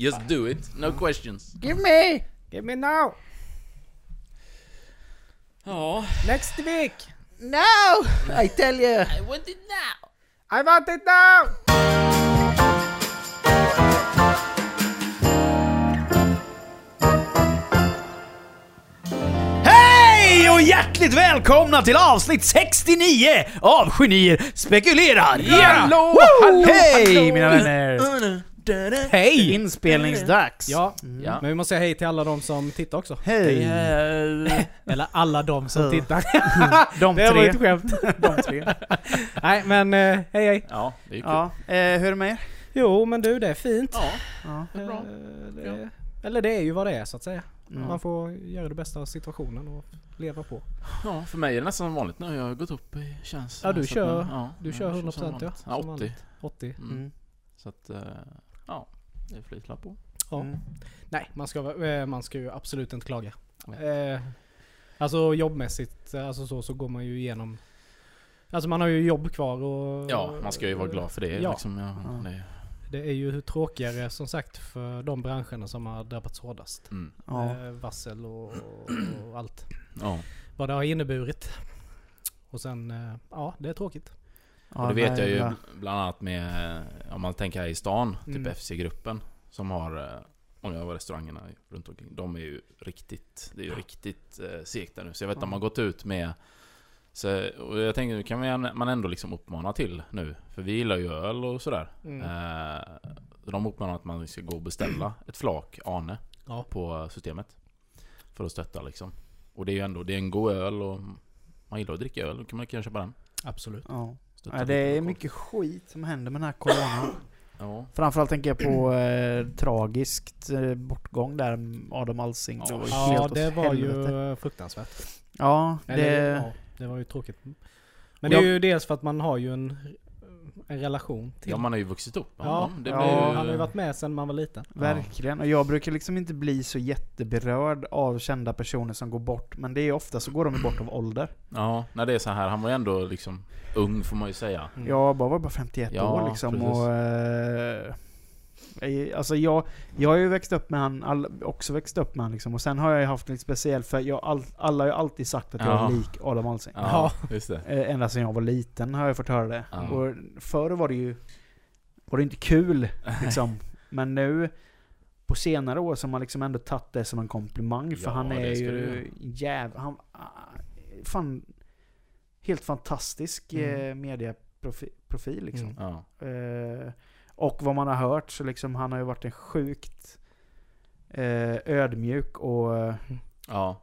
Just do it, no questions. Give me! Give me now! Ja. Next week! No! I tell you! I want it now! I want it now! Hej och hjärtligt välkomna till avsnitt 69 av Genier spekulerar! Hallå, Woo! Hej hallå. mina vänner! Hej! Inspelningsdags! Ja, Ja. men vi måste säga hej till alla de som tittar också. Hej! Eller alla de som Ja. tittar. De Det var tre. ett skämt. De tre. Nej men eh, hej hej. Ja, det är kul. Ja, eh, hur är det med er? Jo men du det är fint. Ja, Ja. det är bra. Eh, det, Eller det är ju vad det är så att säga. Mm. Man får göra det bästa av situationen och leva på. Ja, för mig är det nästan som vanligt nu. Jag har gått upp i tjänst. Ja, du kör- nu- ja, du kör som 100% ja, vanligt. som Ja, 80. vanligt. 80. Mm. Mm. Så att, eh, ja, det flyter på. Ja. Mm. Nej, man ska, eh, man ska ju absolut inte klaga. Eh, alltså jobbmässigt, eh, alltså så, så går man ju igenom... Alltså man har ju jobb kvar och... Ja, man ska ju vara glad för det. Ja. Liksom, ja, Ja. det Det är ju tråkigare som sagt för de branscherna som har drabbats hårdast. mm. Ja. Eh, varsel och, och allt. ja. Vad det har inneburit. Och sen, eh, ja det är tråkigt. Ja, Och det vet jag ju bl- bland annat med, eh, om man tänker här i stan, typ Mm. FC-gruppen. Som har eh, många av restaurangerna runt omkring. De är ju riktigt, det är ju riktigt eh, segt där nu. Så jag vet att de Ja. har gått ut med så, och jag tänker, nu kan man man ändå liksom uppmana till nu. För vi gillar ju öl och sådär. Mm. Eh, de uppmanar att man ska gå och beställa ett flak Ane Ja. på systemet. För att stötta liksom. Och det är ju ändå, det är en god öl och man gillar att dricka öl, då kan man lika köpa den. Absolut. Ja. Ja, det är lokalt. mycket skit som händer med den här coronan. Ja. Framförallt tänker jag på eh, tragiskt eh, bortgång där Adam Alsing. Ja. Ja, det var helvete. ju fruktansvärt. Ja, Eller, det... ja, det var ju tråkigt. Men det är ju dels för att man har ju en, en relation till. ja, man har ju vuxit upp. Ja, det ja, ju... Han har ju varit med sedan man var liten. Verkligen. Och jag brukar liksom inte bli så jätteberörd av kända personer som går bort. Men det är ofta så går de ju bort av ålder. Ja, när det är så här. Han var ju ändå liksom ung får man ju säga. Mm. Jag bara var bara 51 Ja, år liksom precis. och... Eh, alltså jag, jag har ju växt upp med han, all, också växt upp med han liksom. Och sen har jag ju haft lite speciellt för jag, all, alla har ju alltid sagt att jag Ja. är lik Adam Alsing. Ja, just det. Eh, ända sedan jag var liten har jag fått höra det. Ja. Och förr var det ju var det inte kul liksom. Men nu på senare år så har man liksom ändå tagit det som en komplimang. För Ja, han är ju jäv... Han, ah, fan, helt fantastisk Mm. eh, mediaprofil liksom. Mm. Ja. Eh, och vad man har hört så liksom han har ju varit en sjukt eh, ödmjuk och ja.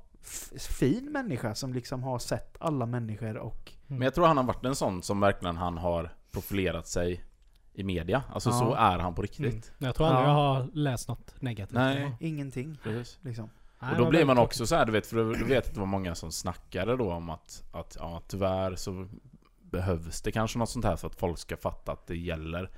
fin människa som liksom har sett alla människor och Men jag tror han har varit en sån som verkligen han har profilerat sig i media. Alltså Ja. så är han på riktigt. Mm. Jag tror aldrig Ja. jag har läst något negativt. Nej. ingenting Precis. liksom. Nej, Och då blir man också så här, du vet, för du vet att det var många som snackade då om att, att ja, tyvärr så behövs det kanske något sånt här så att folk ska fatta att det gäller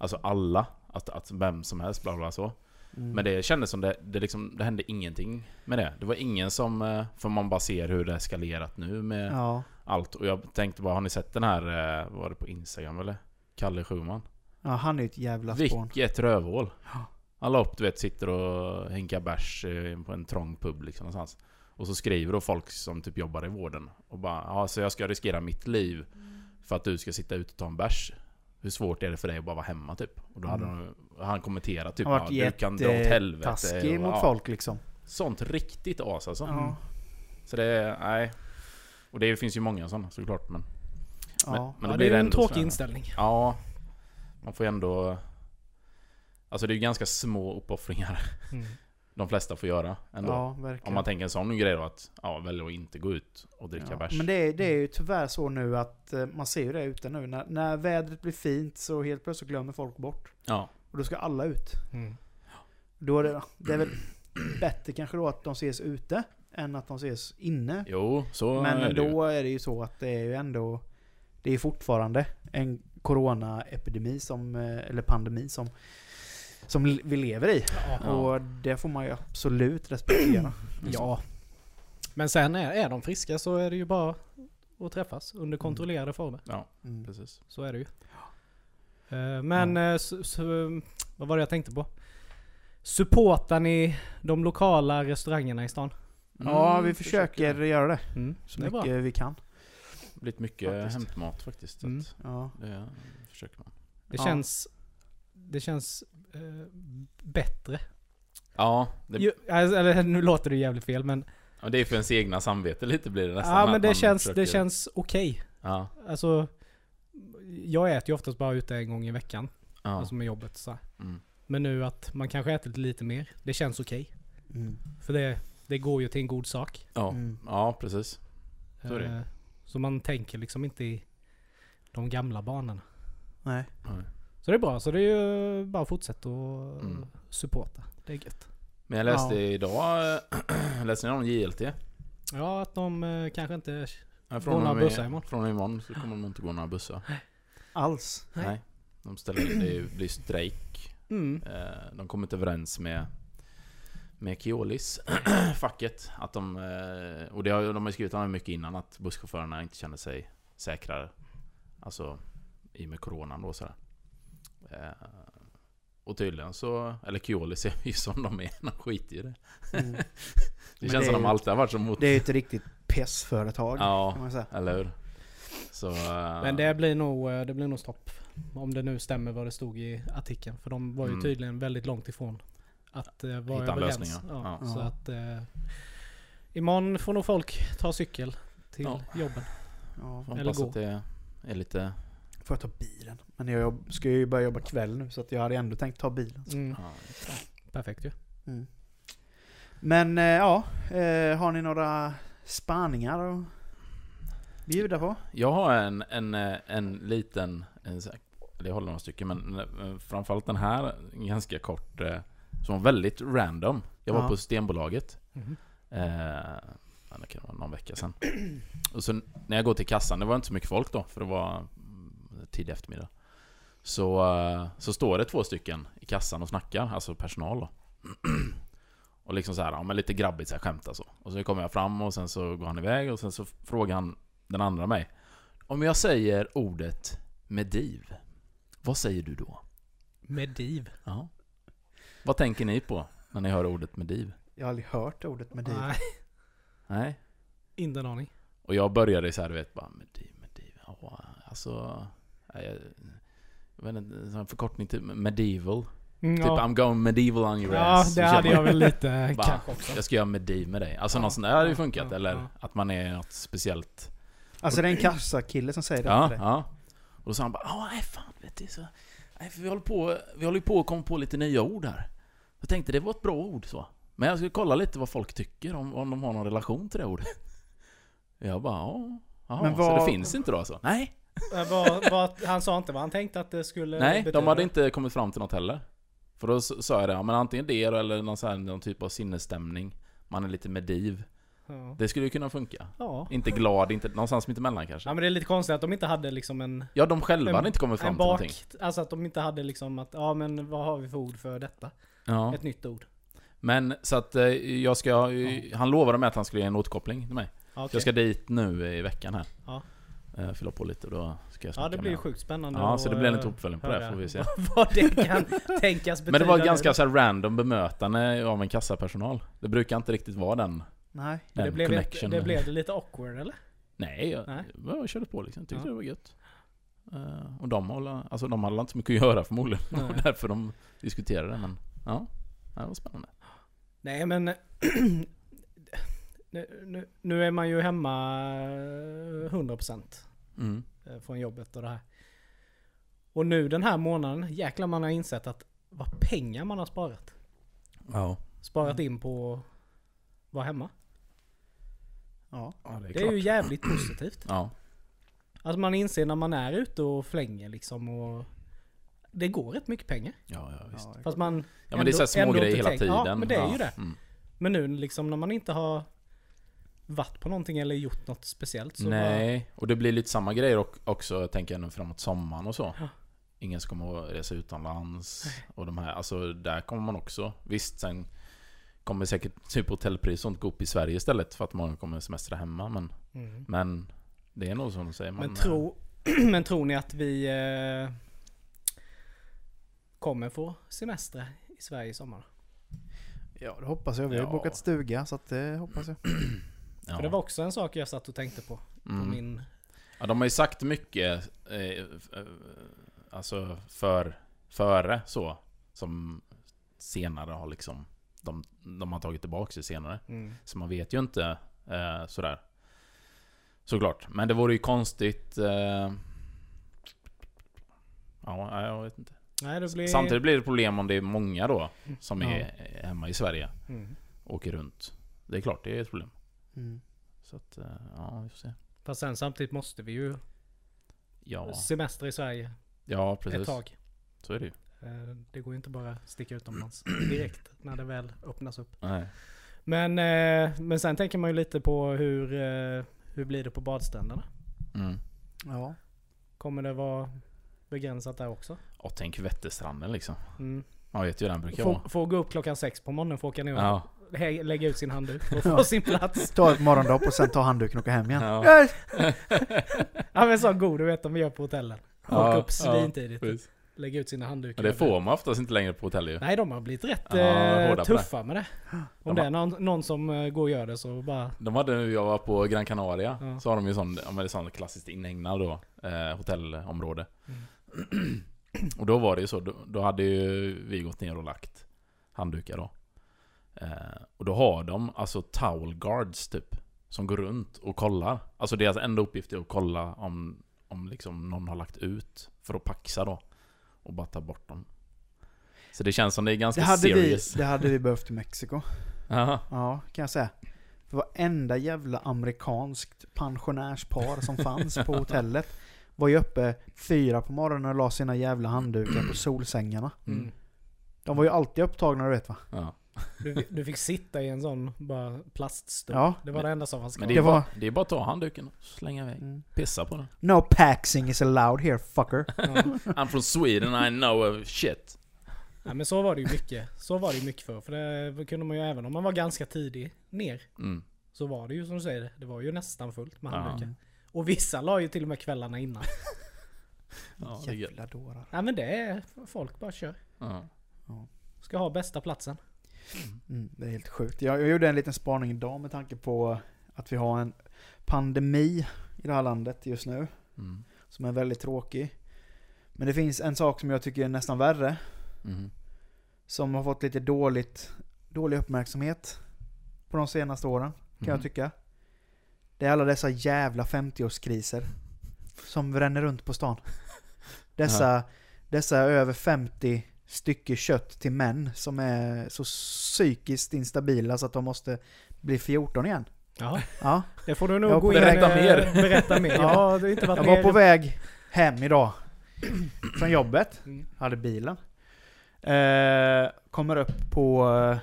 Alltså alla, att, att vem som helst, bla bla så. Mm. Men det kändes som det, det liksom, det hände ingenting med det. Det var ingen som, eh, för man bara ser hur det eskalerat nu med Ja. allt. Och jag tänkte bara, har ni sett den här, eh, var det på Instagram eller? Kalle Schumann? ja, han är ju ett jävla spån. Vilket rövhål! Han la upp, du vet, sitter och hinkar bärs eh, på en trång pub liksom någonstans. Och så skriver då folk som typ jobbar i vården och bara ja, så jag ska riskera mitt liv för att du ska sitta ute och ta en bärs. Hur svårt är det för dig att bara vara hemma typ? Och då hade Mm. han, han kommenterat typ Han varit du kan dra åt helvete. jättetaskig och, mot ja, folk liksom. Sånt riktigt as alltså. Ja. Så det, nej. Och det finns ju många sådana såklart men... Ja. men, men ja, det blir är en tråkig sådär. inställning. Ja. Man får ju ändå... Alltså det är ju ganska små uppoffringar Mm. De flesta får göra ändå. ja, verkligen. Om man tänker en sån grej då att ja, välja att inte gå ut och dricka Ja, bärs. Men det är, det är ju tyvärr så nu att eh, man ser ju det ute nu. När, när vädret blir fint så helt plötsligt glömmer folk bort. Ja. Och då ska alla ut. Mm. Då är det, det är väl bättre kanske då att de ses ute än att de ses inne. Jo, så Men är det ju. då är det ju så att det är ju ändå Det är fortfarande en coronaepidemi som, eh, eller pandemi som Som vi lever i. Ja. Och det får man ju absolut respektera. ja. Men sen är, är de friska så är det ju bara att träffas under kontrollerade former. Ja, Mm. precis. Så är det ju. Eh, Men eh, så, så, vad var det jag tänkte på? Supportar ni de lokala restaurangerna i stan? Ja, Mm, vi försöker göra det. Mm, Så det mycket vi kan. blivit mycket Faktiskt. hämtmat faktiskt. Så Mm. att Ja. det försöker man. Det Ja. känns... Det känns eh, bättre. Ja, det, Ju, alltså, eller nu låter det jävligt fel men... ja, det är för ens egna samvete lite blir det nästan. Ja men det känns, försöker- det känns okej. Ja, Alltså... Jag äter ju oftast bara ute en gång i veckan. ja. Alltså med jobbet så. Mm. Men nu att man kanske äter lite mer. Det känns okej. Mm. För det, det går ju till en god sak. Ja. Mm. ja, precis. Så är det. Eh, Så man tänker liksom inte i de gamla banorna. Nej. Nej. Så det är bra. Så det är ju bara att fortsätta och Mm. supporta. Det är gött. Men jag läste Ja. idag, läste ni om JLT? Ja, att de eh, kanske inte... Ja, Går några bussar imorgon? Från imorgon så kommer de inte gå några bussar. Alls. Nej. Nej. De ställer, det blir strejk. Mm. Eh, De kommer inte överens med med Keolis, facket, att de... eh, Och det har, de har skrivit om det mycket innan, att busschaufförerna inte känner sig säkrare. Alltså, i och med coronan då sådär. Eh, Och tydligen så, eller Keolis är ju som de är, de skiter i det. Mm. Det Men känns det som de ju- alltid har varit så mot... Det är ju ett riktigt pessföretag. Kan Ja, man säga. eller hur? Så... eh, Men det blir, nog, eh, det blir nog stopp. Om det nu stämmer vad det stod i artikeln. För de var ju Mm. tydligen väldigt långt ifrån att uh, vara Hitta en överens. ja. Ja, Ja. Så att... Uh, imorgon får nog folk ta cykel till Ja. jobben. Ja, eller gå. att det är lite... får jag ta bilen? Men jag jobb, ska ju börja jobba kväll nu så att jag hade ändå tänkt ta bilen. Mm. Ja, Perfekt ju. Mm. Men eh, ja, eh, har ni några spaningar att bjuda på? Jag har en, en, eh, en liten, en, jag håller några stycken, men framförallt den här, ganska kort, eh, som var väldigt random. Jag var Ja. på Systembolaget, Mhm. eh, det kan vara någon vecka sedan. Och så när jag går till kassan, det var inte så mycket folk då, för det var mm, tidig eftermiddag. Så, eh, så står det två stycken i kassan och snackar, alltså personal då. Och liksom så här, ja men lite grabbigt så här, skämtar så. Och så kommer jag fram och sen så går han iväg och sen så frågar han den andra mig. Om jag säger ordet mediv, vad säger du då? Mediv. Ja. Vad tänker ni på när ni hör ordet mediv? Jag har aldrig hört ordet med dig. Nej, Nej? inte en aning. Och jag började så här, du vet, bara mediv, mediv. Ja, alltså... ja, Jag, jag vet inte, en sån förkortning till medieval. Mm, Typ ja. I'm going medieval on your ja, ass. Så det hade jag väl lite Bara, kanske också. Jag ska göra mediv med dig. Alltså Ja, något sånt där hade ju ja, funkat. ja, eller ja. att man är något speciellt. Alltså det är en kassakille som säger det Ja, till dig. ja. Och då sa han bara ja, nej fan vet du så... Nej, för vi håller på, vi håller ju på att komma på lite nya ord här. Jag tänkte det var ett bra ord så. Men jag skulle kolla lite vad folk tycker, om, om de har någon relation till det ordet. Jag bara ja, ja Men så vad- det finns inte då alltså? Nej, Eh, vad, vad, han sa inte vad han tänkte att det skulle nej, betyda. de hade inte kommit fram till något heller. För då sa jag det, ja, men antingen det eller någon, så här, någon typ av sinnesstämning. Man är lite mediv. Ja. Det skulle ju kunna funka. ja. Inte glad, inte någonstans mittemellan kanske. ja men det är lite konstigt att de inte hade liksom en... Ja, de själva En- hade inte kommit fram En till någonting. bak... Alltså att de inte hade liksom att, ja men vad har vi för ord för detta? Ja. Ett nytt ord. Men så att eh, jag ska... Han lovade mig att han skulle ge en återkoppling till mig. Så jag ska dit nu i veckan här. Ja. Eh, Fylla på lite och då ska jag Ja det blir sjukt spännande Ja, så det blir en liten uppföljning på det, får vi se. Vad det kan tänkas betyda. Men det var ganska så random bemötande av en kassapersonal. Det brukar inte riktigt vara den, Nej. den det blev, connection. det, blev det lite awkward eller? Nej, jag, Nej. jag körde på liksom. Tyckte Ja. det var gött. Eh, och de håller, alltså de hade inte så mycket att göra förmodligen. Nej. Och därför de diskuterade men ja. det var spännande. Nej men... nu, nu, nu är man ju hemma eh, 100% Mm. eh, från jobbet och det här. Och nu den här månaden, jäklar man har insett att vad pengar man har sparat. Ja. Sparat in på att vara hemma. Ja. ja, det är Det är ju jävligt positivt. Ja. Alltså man inser när man är ute och flänger liksom och... Det går rätt mycket pengar. Ja, ja, visst. Fast man... Ja men det är så små ändå grejer hela tiden. Ja men det är ju det. Mm. Men nu liksom när man inte har varit på någonting eller gjort något speciellt så Nej, och det blir lite samma grejer och- också, tänker jag nu framåt sommaren och så. Ja. Ingen ska komma och resa utomlands. Och de här, alltså där kommer man också. Visst, sen kommer säkert typ hotellpris och sånt gå upp i Sverige istället för att många kommer semestra hemma. Men, bara... Mm. men det är nog som de säger. Man, Men, tro, men tror ni att vi eh, kommer få semester i Sverige i sommar? Ja, det hoppas jag. Vi har Ja. bokat stuga, så att det hoppas jag. Ja. För det var också en sak jag satt och tänkte på. På Mm. min... Ja, de har ju sagt mycket, eh, eh, alltså för, före så, som senare har liksom, de, de har tagit tillbaka det senare. Mm. Så man vet ju inte eh, sådär. Såklart. Men det vore ju konstigt... Eh, ja, jag vet inte. Nej, blir... Samtidigt blir det problem om det är många då, som Ja. är hemma i Sverige, Mm. åker runt. Det är klart, det är ett problem. Mm. Så att, eh, ja, vi får se. Fast sen samtidigt måste vi ju Ja, semester i Sverige ja precis. ett tag. Så är det ju. Eh, Det går ju inte bara sticka utomlands direkt när det väl öppnas upp. Nej. Men, eh, men sen tänker man ju lite på hur, hur blir det på badstränderna? Mm. Ja. Kommer det vara begränsat där också? Och tänk Vätterstranden liksom. Mm. Man vet ju hur den brukar Få, vara. få gå upp klockan sex på morgonen för att åka ner Ja. Lä- lägga ut sin handduk och få Ja. sin plats. Ta ett morgondopp och sen ta handduken och åka hem igen. Ja. Ja men så god du vet de gör på hotellen. Åka Ja, upp svintidigt. Precis. lägga ut sina handdukar. Men det får man oftast inte längre på hotell ju. Nej de har blivit rätt Ja, eh, tuffa med det. Om De det är någon, någon som eh, går och gör det så bara... De hade nu, jag var på Gran Canaria, Ja. så har de ju sån, ja men det sån klassiskt inhägnad då, eh, hotellområde. Mm. och då var det ju så, då, då hade ju vi gått ner och lagt handdukar då. Eh, och då har de alltså towel guards typ, som går runt och kollar. Alltså deras enda uppgift är att kolla om, om liksom någon har lagt ut för att paxa då. Och bara ta bort dem. Så det känns som det är ganska Det hade, vi, serious. det hade vi behövt i Mexiko. Jaha. Ja, kan jag säga. För varenda jävla amerikanskt pensionärspar som fanns på hotellet var ju uppe fyra på morgonen och la sina jävla handdukar på solsängarna. Mm. De var ju alltid upptagna du vet va? Ja. Du, du fick sitta i en sån bara plaststol. Ja. Det var det enda som fanns Men kvar. det är, Det var- bara, det är bara att ta handduken och slänga iväg. Mm. Pissa på den. No paxing is allowed here fucker. Ja. I'm from Sweden, I know of shit. Ja, men så var det ju mycket. Så var det ju mycket för. För det kunde man ju även om man var ganska tidig ner. Mm. Så var det ju som du säger, det var ju nästan fullt med Ja. handdukar. Och vissa la ju till och med kvällarna innan. Ja, är. Jävla dårar. Nej men det är, folk bara kör. Ja. Ska ha bästa platsen. Mm, det är helt sjukt. Jag, jag gjorde en liten spaning idag med tanke på att vi har en pandemi i det här landet just nu. Mm. Som är väldigt tråkig. Men det finns en sak som jag tycker är nästan värre. Mm. Som har fått lite dåligt, dålig uppmärksamhet på de senaste åren, kan jag Mm. tycka. Det är alla dessa jävla 50-årskriser som ränner runt på stan. Dessa, dessa över 50 stycken kött till män som är så psykiskt instabila så att de måste bli 14 igen. Ja, Ja. det får du nog gå in berätta eh, mer. Berätta mer. Ja, har inte varit Jag var ner- på väg hem idag från jobbet. Mm. hade bilen. Eh, kommer upp på eh,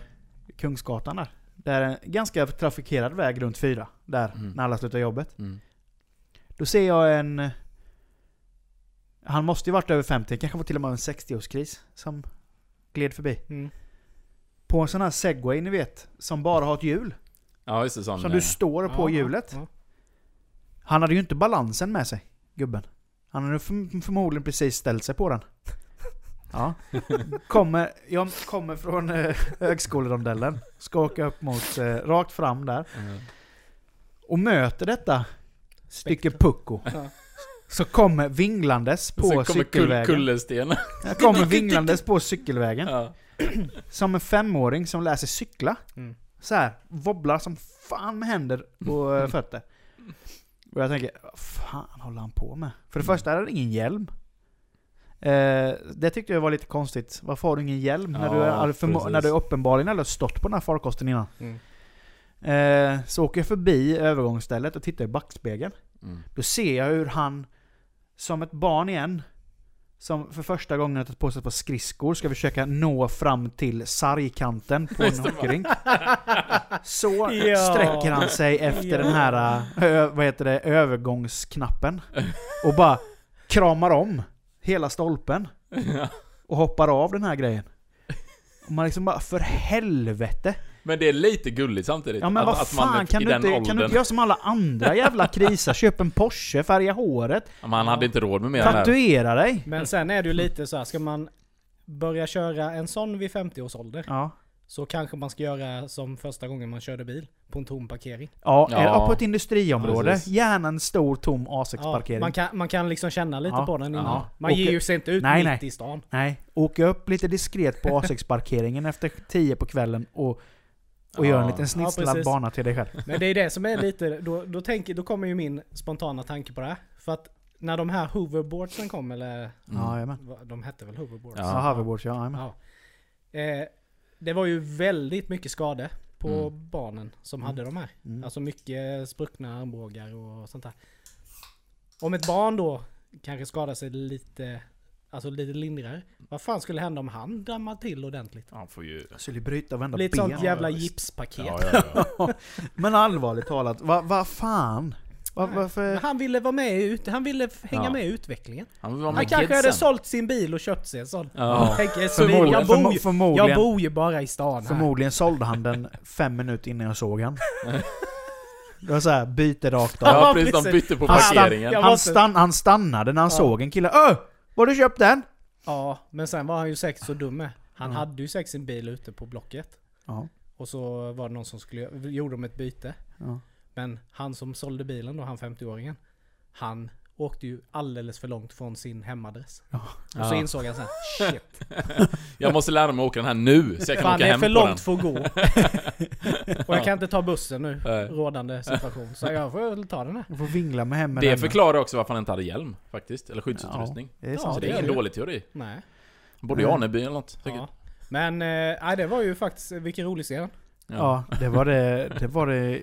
Kungsgatan där. Det är en ganska trafikerad väg runt fyra. Där, Mm. när alla slutar jobbet. Mm. Då ser jag en... Han måste ju varit över 50, kanske var till och med en 60-årskris. Som gled förbi. Mm. På en sån här segway ni vet, som bara har ett hjul. Ja, just det. Sån, Som eh, du står på Ja, hjulet. ja. Han hade ju inte balansen med sig, gubben. Han hade förm- förmodligen precis ställt sig på den. Ja. Kommer, jag kommer från eh, högskolerondellen, ska åka upp mot, eh, rakt fram där. Mm. Och möter detta stycke pucko. Ja. Så kommer vinglandes på kull, cykelvägen. kullersten. Jag kommer vinglandes på cykelvägen. ja. Som en femåring som lär sig cykla. Mm. Så här, wobblar som fan med händer och eh, fötter. Och jag tänker, vad fan håller han på med? För det Mm. första hade han ingen hjälm. Eh, det tyckte jag var lite konstigt. Varför har du ingen hjälm? när, du Ja, är, när du uppenbarligen har stått på den här farkosten innan. Mm. Eh, så åker jag förbi övergångsstället och tittar i backspegeln. Mm. Då ser jag hur han, som ett barn igen, som för första gången har tagit på sig ett par skridskor, ska försöka nå fram till sargkanten på en hockeyrink. Så Ja. sträcker han sig efter Ja. den här, ö, vad heter det, övergångsknappen. Och bara kramar om hela stolpen. Och hoppar av den här grejen. Och man liksom bara, för helvete! Men det är lite gulligt samtidigt. Ja men vad att man fan, kan i du, den inte, kan du inte göra som alla andra jävla krisar? Köp en Porsche, färga håret, Ja, men han hade inte råd med mer tatuera dig! Men sen är det ju lite så här, ska man börja köra en sån vid 50 års ålder? Ja. Så kanske man ska göra som första gången man körde bil. På en tom parkering. Ja, Ja. eller ja, på ett industriområde. Precis. Gärna en stor tom Ja, A6-parkering. man, kan, man kan liksom känna lite Ja. på den innan. Ja. Man Åker- ger ju sig inte ut Nej, mitt nej. i stan. Nej, åka upp lite diskret på A6-parkeringen efter 10 på kvällen och, och Ja. gör en liten snitslad precis. bana till dig själv. Men det är det som är lite, då, då, tänker, då kommer ju min spontana tanke på det här. För att när de här hoverboardsen kom, eller Mm. Ja, de hette väl hoverboards? Ja. Ja, hoverboards, ja. jajamän. Ja. Eh, det var ju väldigt mycket skade på Mm. barnen som Mm. hade de här. Mm. Alltså mycket spruckna armbågar och sånt där. Om ett barn då kanske skadar sig lite, alltså lite lindrigare. Vad fan skulle hända om han dammade till ordentligt? Han får ju... Jag skulle bryta varenda Lite ben. sånt jävla Ja, gipspaket. Ja, ja, ja. Men allvarligt talat, vad va fan? Va, varför? Men han ville vara med ut- han ville hänga Ja. med i utvecklingen. Han Han med kanske hade kidsen. sålt sin bil och köpt sig en sån. Ja. Tänker, så det, jag, Förmodligen, bor ju, förmodligen, jag bor ju bara i stan här. förmodligen sålde han den fem minuter innan jag såg han. Det var såhär, byte rakt av. Ja, precis. De bytte på parkeringen. Han, stann, han stannade när han Ja. såg en kille. Öh! Var du köpt den? Ja, men sen var han ju säkert så dum med. Han Ja. hade ju säkert sin bil ute på Blocket. Ja. Och så var det någon som skulle, gjorde de ett byte. ja. Men han som sålde bilen då, han 50-åringen. Han åkte ju alldeles för långt från sin hemadress. Ja. Och så Ja. insåg han sen, shit. Jag måste lära mig att åka den här nu, så jag kan Fan åka det är hem för på långt den. för att gå. och jag kan inte ta bussen nu, Nej. rådande situation. Så jag får väl ta den här. Du får vingla med hem med Det den. förklarar också varför han inte hade hjälm, faktiskt. Eller skyddsutrustning. Det är Ja, sant. Så det är ingen dålig teori. Nej. Han bodde i. Aneby eller något, säkert. Ja. Men, eh, det var ju faktiskt, vilken rolig scen. Ja, det var det, det var det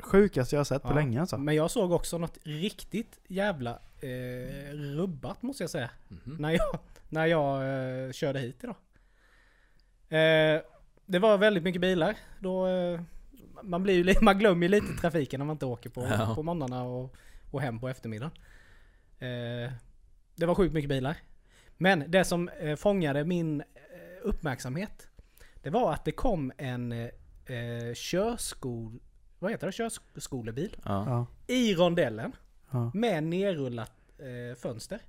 sjukaste jag har sett på Ja. länge alltså. Men jag såg också något riktigt jävla eh, rubbat måste jag säga. Mhm. När jag, när jag eh, körde hit idag. Eh, det var väldigt mycket bilar. Då, eh, man, blir ju, man glömmer ju lite trafiken när man inte åker på, Ja. på morgnarna och, och hem på eftermiddagen. Eh, det var sjukt mycket bilar. Men det som eh, fångade min eh, uppmärksamhet. Det var att det kom en eh, körskol... Vad heter det? Körskolebil. Ja. I rondellen. ja. Med nerrullat eh, fönster.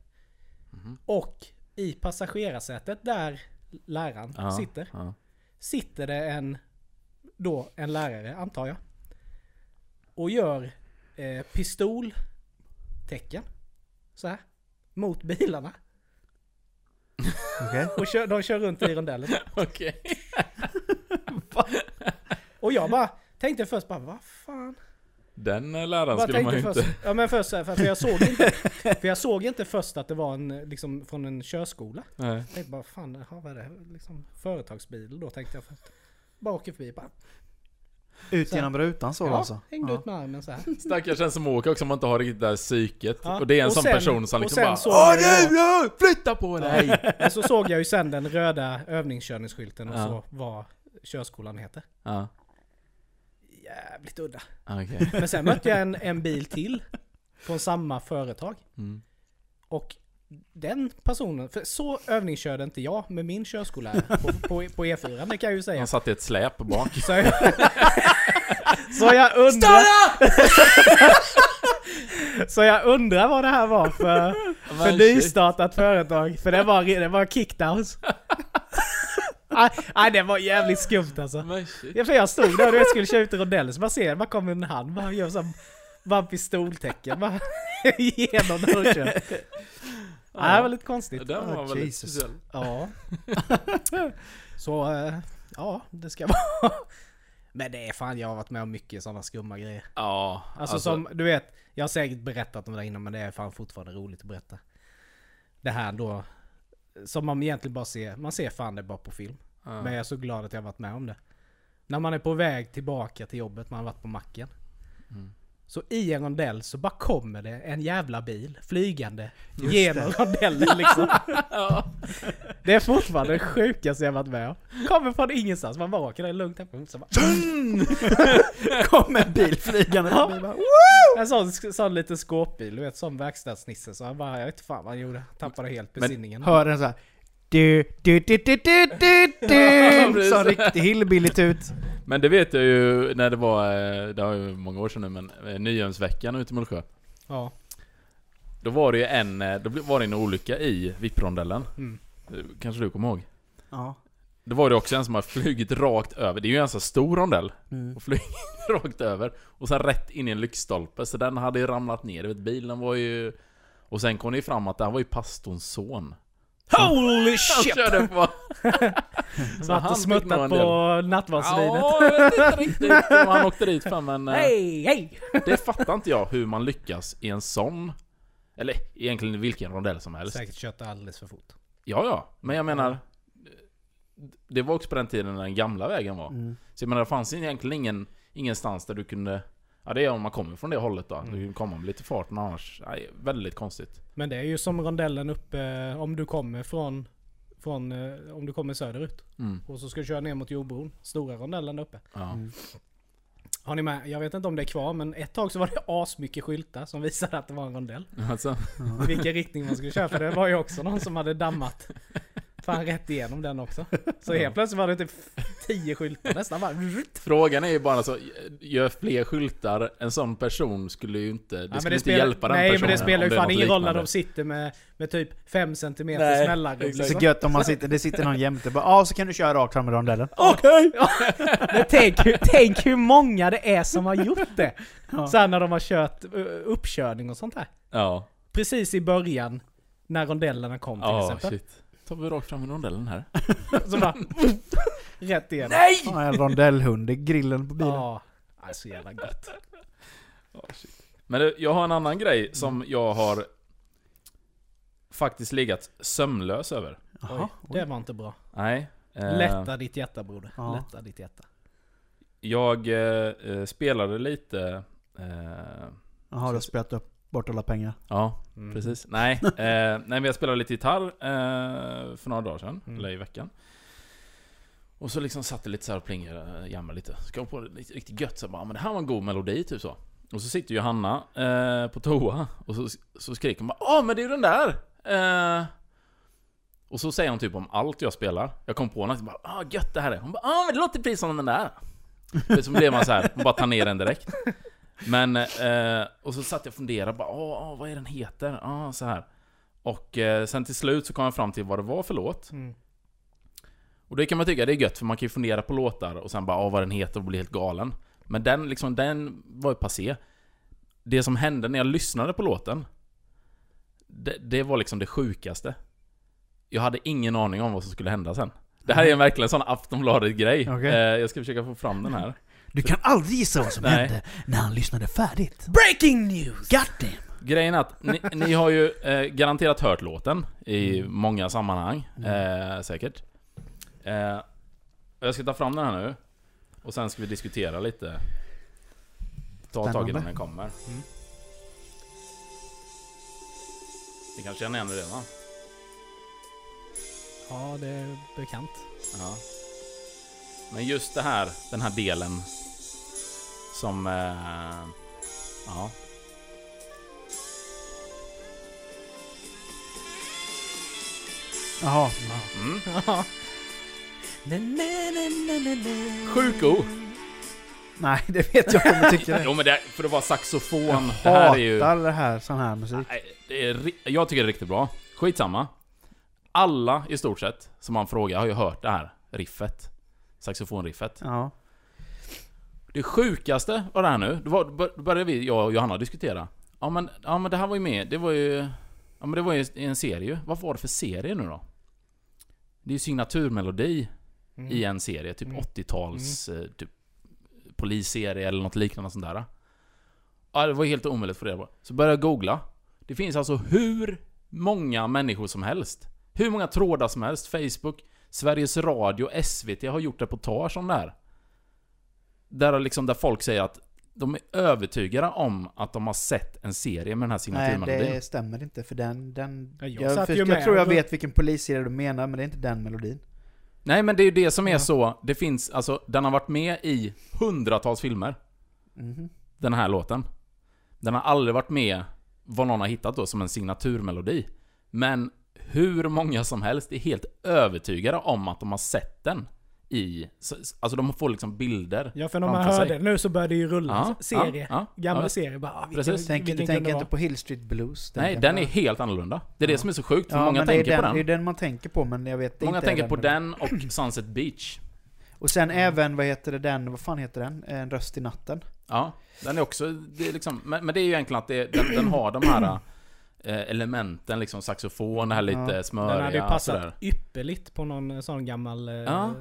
Mhm. Och i passagerarsätet där läraren Ja. sitter. Ja. Sitter det en, då en lärare antar jag. Och gör eh, pistoltecken. Så här. Mot bilarna. Okej. Och kör, de kör runt i rondellen. Okej. Och jag bara tänkte först bara vad fan. Den eh, läraren Bara skulle man ju tänkte inte... först, ja men först för, för jag såg inte, för jag såg inte först att det var en, liksom från en körskola. Nej. Jag tänkte bara fan, jaha, vad är det? Liksom företagsbil då tänkte jag först. Bara åker förbi bara. Ut Så- genom rutan så ja, alltså? hängde Ja. ut med armen så här. Stackars den som åker också om man inte har riktigt det där psyket. Ja. Och det är en Och sån sen- person som liksom bara Åh nu, ja, flytta på dig! Men så såg jag ju sen den röda övningskörningsskylten och Ja. så vad körskolan heter. Ja, Jävligt udda. okej. Men sen mötte jag en, en bil till. Från samma företag. Mm. Och den personen, för så övningskörde inte jag med min körskollärare på, på, på E4, det kan jag ju säga. Han satt i ett släp bak. Så jag, så jag undrar... så jag undrar vad det här var för, för nystartat företag. För det var, det var kickdowns. Nej, nej, det var jävligt skumt alltså. Men shit. Ja, för jag stod där och jag skulle köra ut i rondellen, så man ser, man kommer en hand, man gör så bara pistoltecken bara genom dörren. Ja, det var lite konstigt. Den var Ah, väldigt Jesus. speciell. Ja. Så, eh, ja, det ska vara. Men det är fan, jag har varit med om mycket sådana skumma grejer. Ja, Alltså, som, du vet, jag har säkert berättat om det innan men det är fan fortfarande roligt att berätta. Det här då, som man egentligen bara ser, man ser fan det bara på film. ja. Men jag är så glad att jag varit med om det. När man är på väg tillbaka till jobbet, man har varit på macken. Mm. Så i en rondell så bara kommer det en jävla bil flygande Just genom rondellen liksom. Det är fortfarande det sjukaste jag varit med om. Kommer från ingenstans, man bara åker där lugnt. Så bara, Kom en bil flygande Ja. en sån, sån liten skåpbil, du vet sån verkstadsnisse. Så han bara, jag vet inte fan vad han gjorde. Tappade helt Men besinningen. Hör den såhär du, du, du, du, du, du, du, precis. Så riktig hillbilligt ut. Men det vet jag ju när det var, eh, det har ju många år sedan nu men, eh, Nyhemsveckan ute i Mullsjö. Ja. Då var det ju en, eh, då var det en olycka i VIP-rondellen. Mm. Kanske du kommer ihåg? Ja. Det var det också en som har flugit rakt över. Det är ju en så stor rondell. Mm. Och flugit rakt över. Och sen rätt in i en lyktstolpe. Så den hade ju ramlat ner. Vet, bilen var ju... Och sen kom det ju fram att det här var ju pastorns son. Holy Han shit! körde på... Så han smuttat på nattvardsvinet. Ja, jag vet inte riktigt vad han åkte dit för men... eh, Hej, hej! Det fattar inte jag hur man lyckas i en sån... Eller egentligen vilken rondell som helst. Säkert kört alldeles för fort. Ja, ja. Men jag menar... Det var också på den tiden när den gamla vägen var. Mm. Så jag menar, det fanns egentligen ingen, ingenstans där du kunde... Ja, det är om man kommer från det hållet då. Du kan komma med lite fart, men annars... Nej, väldigt konstigt. Men det är ju som rondellen uppe om du kommer från, från eh, om du kommer söderut. Mm. Och så ska du köra ner mot jordbron. Stora rondellen där uppe. Ja. Mm. Har ni med? Jag vet inte om det är kvar men ett tag så var det asmycket skyltar som visade att det var en rondell. Alltså, I vilken riktning man skulle köra. För det var ju också någon som hade dammat fan rätt igenom den också. Så helt plötsligt var det typ tio skyltar nästan bara. frågan är ju bara så, gör fler skyltar, en sån person skulle ju inte... Det Ja, men skulle inte spelar- hjälpa den Nej personen men det spelar ju är fan ingen roll när de sitter med, med typ 5 cm Nej, mellanrum. Så liksom. gött om man sitter, det sitter någon jämte bara ah, så kan du köra rakt fram i rondellen. Okej! Men tänk, hur- tänk hur många det är som har gjort det. Ja. Sen när de har kört uh, uppkörning och sånt här. Ja. Precis i början, när rondellerna kom till Ja, exempel. shit. Tar vi rakt fram i rondellen här. Så bara, rätt igenom. Nej! Ja, en rondellhund i grillen på bilen. Ja, så jävla gött. Men det, jag har en annan grej som jag har faktiskt legat sömnlös över. Jaha. Oj, det var inte bra. Nej. eh, Lätta ditt hjärta broder. Ja. Lätta ditt hjärta. Jag eh, eh, spelade lite... Eh, Jaha, du har spelat upp bort alla pengar. ja, Mm. precis. Nej, eh, nej, men jag spelade lite gitarr eh, för några dagar sedan, Mm. eller i veckan. Och så liksom satt det lite så här och plingade, eh, jammade lite. Så kom på det lite riktigt gött så bara, men det här var en god melodi, typ så. Och så sitter Johanna eh, på toa, och så, så skriker hon bara Åh, men det är ju den där! Eh, och så säger hon typ om allt jag spelar. Jag kom på något, bara ah gött det här är. Hon bara ah men det låter precis som den där. Så blev man så här, hon bara tar ner den direkt. Men, eh, och så satt jag och funderade bara, åh, vad är den heter? Ah, så här. Och eh, sen till slut så kom jag fram till vad det var för låt. Mm. Och det kan man tycka det är gött, för man kan ju fundera på låtar och sen bara, åh vad den heter och bli helt galen. Men den liksom, den var ju passé. Det som hände när jag lyssnade på låten, det, det var liksom det sjukaste. Jag hade ingen aning om vad som skulle hända sen. Det här är en verkligen sån Aftonbladet-grej. Okej. Eh, jag ska försöka få fram den här. Du kan aldrig gissa vad som Nej. hände när han lyssnade färdigt. Breaking news! God damn. Grejen är att ni, ni har ju eh, garanterat hört låten i många sammanhang, eh, säkert. Eh, jag ska ta fram den här nu, och sen ska vi diskutera lite. Ta tag i den när den kommer. Ni kanske känner igen det redan? Ja, det är bekant. Ja. Men just det här, den här delen som... Eh, ja. Jaha. Mm. Sjukt god. Nej, det vet jag kommer tycka det. Jo men det, för att vara saxofon, Jag det här är ju... hatar det här, sån här musik. Nej, det är, jag tycker det är riktigt bra. Skitsamma. Alla i stort sett som man frågar har ju hört det här riffet. Saxofonriffet. Ja. Det sjukaste av det här nu, då, var, då började vi, jag och Johanna diskutera. Ja men, ja men det här var ju med, det var ju... Ja men det var ju i en serie. Vad var det för serie nu då? Det är ju signaturmelodi Mm. i en serie, typ Mm. 80-tals eh, typ polisserie eller något liknande sånt där. Ja, det var helt omöjligt för det. Så började jag googla. Det finns alltså hur många människor som helst. Hur många trådar som helst. Facebook, Sveriges Radio, SVT har gjort reportage om det här. Där, liksom, där folk säger att de är övertygade om att de har sett en serie med den här Nej, signaturmelodin. det stämmer inte för den... den Ja, jag jag, för, jag tror jag och- vet vilken polisserie du menar, men det är inte den melodin. Nej men det är ju det som är Ja. så. Det finns, alltså, den har varit med i hundratals filmer. Mhm. den här låten. Den har aldrig varit med, vad någon har hittat då, som en signaturmelodi. Men hur många som helst är helt övertygade om att de har sett den i... så- Alltså de får liksom bilder. Ja, för när man framför hör sig. det nu så börjar det ju rulla. Ja, serie. ja, ja, Gamla ja. serier. Bara, ah, vilken, Precis. Tänk, vilken du kunde tänker det inte på Hill Street Blues? Nej, den är helt annorlunda. Det är det som är så sjukt, för Ja, många tänker på den, den. Det är den man tänker på, men jag vet Många inte tänker på den. den och Sunset Beach. Och sen även, vad heter det den, vad fan heter den? En röst i natten. Ja, den är också... Det är liksom, men, men det är ju egentligen att det, den, den har de här elementen, liksom saxofon, det här lite Ja. smöriga Den hade ju passat sådär. ypperligt på någon eh, sån gammal eh, Ja.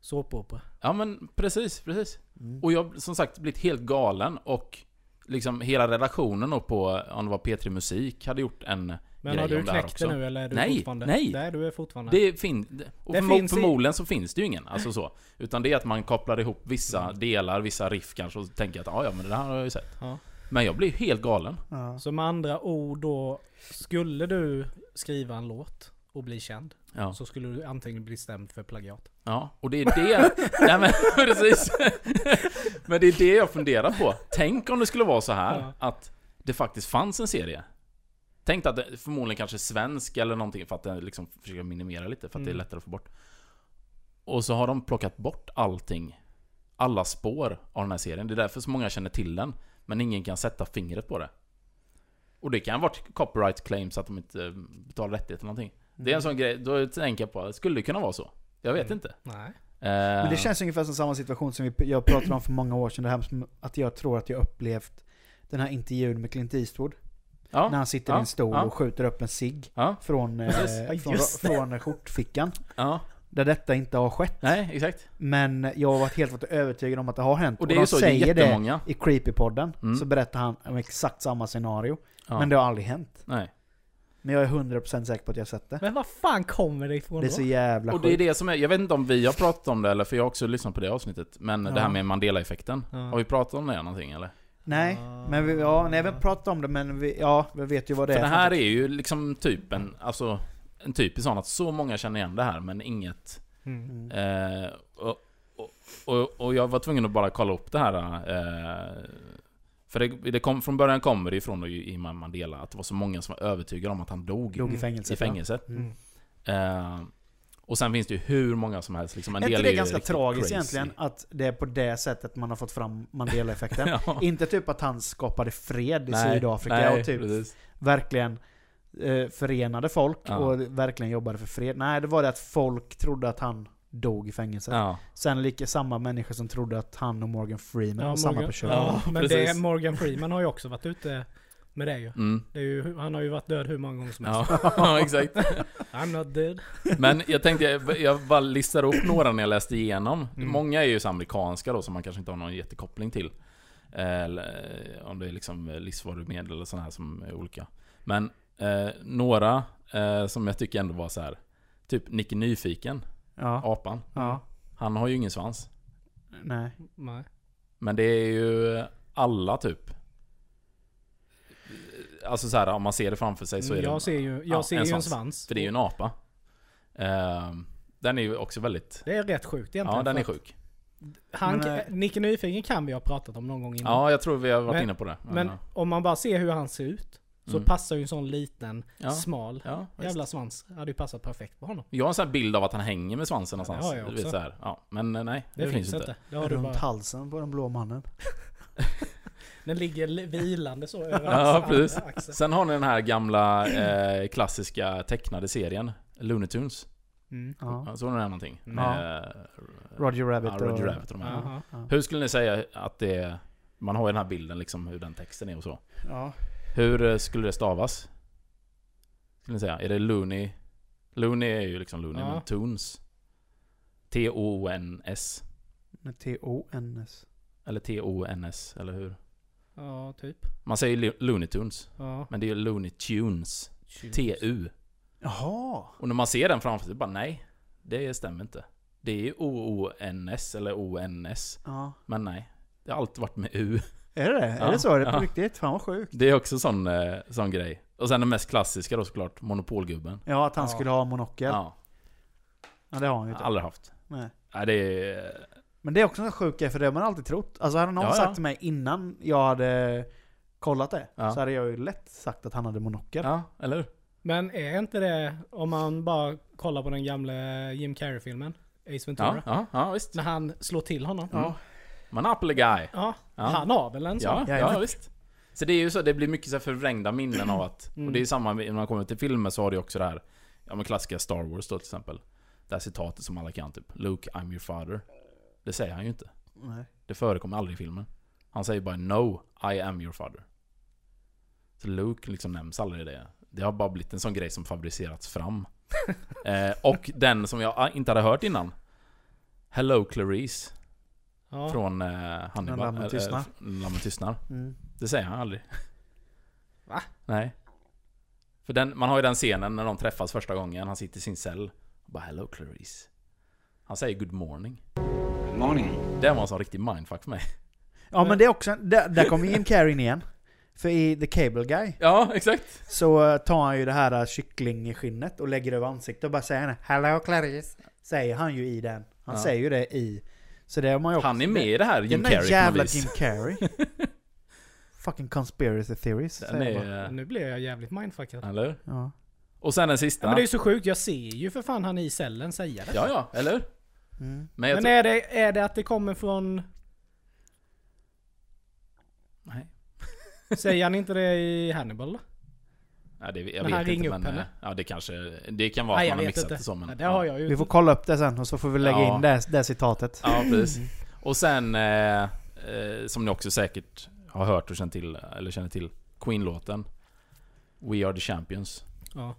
såpopera. Ja men precis, precis. Mm. Och jag har som sagt blivit helt galen och liksom hela redaktionen och på, om det var P3 Musik, hade gjort en Men har du knäckt det nu eller är du Nej, fortfarande? nej. Nej, du är fortfarande... Det fin- och Det förmo- finns i- förmodligen så finns det ju ingen, alltså så. Utan det är att man kopplar ihop vissa Mm. delar, vissa riff kanske och så tänker jag att "Ah, ja men det här har jag ju sett. Ja. Men jag blir helt galen. Ja. Så med andra ord då, skulle du skriva en låt och bli känd, Ja, så skulle du antingen bli stämd för plagiat. ja. och det är det... Nej men precis. men det är det jag funderar på. Tänk om det skulle vara så här Ja. att det faktiskt fanns en serie. Tänk att det förmodligen kanske är svensk eller någonting för att det liksom försöker minimera lite för att det är Mm. lättare att få bort. Och så har de plockat bort allting. Alla spår av den här serien. Det är därför så många känner till den. Men ingen kan sätta fingret på det. Och det kan ha varit copyright claims att de inte eh, betalar rättigheter eller någonting. Det är en sån grej, då tänker jag på, skulle det kunna vara så? Jag vet Mm. inte. Nej. Men det känns ungefär som samma situation som vi, jag pratade om för många år sedan, det här att jag tror att jag upplevt den här intervjun med Clint Eastwood. ja, När han sitter i ja, en stol ja. och skjuter upp en cigg ja, från, eh, från, från skjortfickan. Där detta inte har skett. nej exakt. Men jag har varit helt övertygad om att det har hänt. Och det är de ju så, det är säger det i Creepypodden. Mm. Så berättar han om exakt samma scenario. Ja. Men det har aldrig hänt. Nej. Men jag är 100% säker på att jag har sett det. Men vad fan kommer det ifrån Det är då? så jävla Och det är det som är, jag vet inte om vi har pratat om det eller för jag har också lyssnat på det avsnittet. Men det Ja. här med Mandela-effekten. Ja. Har vi pratat om det någonting eller? Nej, Ah. men vi, ja, nej, vi har pratat om det men vi, ja, vi vet ju vad det För är. det här är ju liksom typ en, alltså en typisk sån att så många känner igen det här men inget Mm. Eh, och, och, och, och jag var tvungen att bara kolla upp det här eh, För det, det kom, från början kommer det ifrån i i Mandela att det var så många som var övertygade om att han dog Dog i Mm. fängelse. i fängelset Mm. eh, Och sen finns det ju hur många som helst liksom, en Är inte det är ganska tragiskt crazy. egentligen? Att det är på det sättet man har fått fram Mandela-effekten. ja. Inte typ att han skapade fred i Nej, Sydafrika nej, och typ precis. verkligen eh, förenade folk Ja. och verkligen jobbade för fred. Nej, det var det att folk trodde att han dog i fängelse. Ja. Sen lika samma människor som trodde att han och Morgan Freeman var samma person. ja, men det. Morgan Freeman har ju också varit ute med det ju. Mm. Det är ju. Han har ju varit död hur många gånger som helst. Ja, ja, exakt. I'm not dead. Men jag tänkte, jag, jag bara listade upp några när jag läste igenom. Mm. Många är ju så amerikanska då, som man kanske inte har någon jättekoppling till. Eller om det är liksom livsvarumedel eller sådana här som är olika. Men eh, några eh, som jag tycker ändå var så här. Typ Nicke Nyfiken, Ja. apan. ja. Han har ju ingen svans. Nej. Nej. Men det är ju alla typ. Alltså så här, om man ser det framför sig så är det... jag ser ju, jag ja, ser en ju en svans. För det är ju en apa. Ehm, den är ju också väldigt... Det är rätt sjukt egentligen. Ja, den är sjuk. Han, Men, eh, Nicke Nyfiken kan vi ha pratat om någon gång innan. Ja, jag tror vi har varit Men- inne på det. Men om man bara ser hur han ser ut. Så Mm. passar ju en sån liten, Ja. smal Ja, visst. jävla svans. Hade ju passat perfekt på honom. Jag har en sån här bild av att han hänger med svansen Ja, det någonstans. har jag Du vet, också. så här. Ja, men eh, nej, Det, finns inte. Det Runt bara. halsen på den blå mannen. Den ligger li- vilande så över Ja, precis. andra axel. Sen har ni den här gamla eh, klassiska tecknade serien. Looney Tunes. Mm. Ja. Ja, Såg ni den någonting? Ja. Med, Roger Rabbit ja, Roger och... Rabbit och de här. Jaha. Ja. Hur skulle ni säga att det är... Man har ju den här bilden liksom, hur den texten är och så. ja. Hur eh, skulle det stavas? Skulle ni säga? Är det Looney? Looney är ju liksom Looney, Ja. men Tunes? T-O-N-S? T-O-N-S. Eller T-O-N-S, eller hur? Ja, typ. Man säger Lo- Looney Tunes, Ja. men det är Looney Tunes. T-U. Jaha! Och när man ser den framför sig, bara nej. Det stämmer inte. Det är ju O-O-N-S eller O-N-S. Ja. Men nej. Det har alltid varit med U. Är det det? Ja, Är det så? Är det på ja. riktigt? Fan vad sjukt. Det är också sån, eh, sån grej. Och sen den mest klassiska då såklart, Monopolgubben. Ja, att han Ja. skulle ha monokel. Ja. Ja, det har han ju inte. aldrig haft. Nej. Nej, det är... Men det är också en sjuk grej, för det har man alltid trott. Alltså hade någon Ja, ja. sagt till mig innan jag hade kollat det, Ja. så hade jag ju lätt sagt att han hade monokel. Ja, eller hur? Men är inte det, om man bara kollar på den gamla Jim Carrey-filmen. Ace Ventura. Ja, ja, ja visst. När han slår till honom. Ja. Monopoly guy. Ja, Ja. han har väl en sån? Ja, ja visst. Så det är ju så, det blir mycket så här förvrängda minnen av att... Mm. Och det är samma när man kommer till filmer så har det ju också det här... Ja men klassiska Star Wars då till exempel. Det här citatet som alla kan typ. Luke, I'm your father. Det säger han ju inte. Nej. Det förekommer aldrig i filmen. Han säger bara No, I am your father. Så Luke liksom nämns aldrig i det. Det har bara blivit en sån grej som fabricerats fram. eh, och den som jag inte hade hört innan. Hello Clarice. Ja. Från eh, Hannibal. När lammen tystnar. eh, Lammen tystnar. Mm. Det säger han aldrig. Va? Nej. För den, man har ju den scenen när de träffas första gången. Han sitter i sin cell. Och bara 'Hello Clarice' Han säger 'Good morning' Good morning. Det var en sån riktig mindfuck för mig. Ja men det är också, där, där kommer Jim Carrey in igen. För i The Cable Guy Ja, exakt. så eh, tar han ju det här eh, kycklingskinnet och lägger över ansiktet och bara säger Hello Clarice. Säger han ju i den. Han Ja. säger ju det i. Så det har man ju också. Han är med i det här Jim Den Carrey på jävla. Jim Carrey. Fucking conspiracy theories. Den säger man. är... Nu blir jag jävligt mindfuckad. Eller? Ja. Och sen den Ja, sista. men det är ju så sjukt, jag ser ju för fan han i cellen säga det. Ja, ja, eller? Mm. Men Men är det, är det att det kommer från... Nej. Säger han inte det i Hannibal då? Ja, det, jag Men han vet ringer inte upp men... henne. eh, Ja, det kanske... Det kan vara Nej, att man har mixat inte. det så men... Nej, det har jag ju. Vi får kolla upp det sen och så får vi lägga Ja. in det, det citatet. Ja, precis. Och sen, eh, eh, som ni också säkert har hört och känt till, eller känner till, Queen-låten. We are the champions. Ja.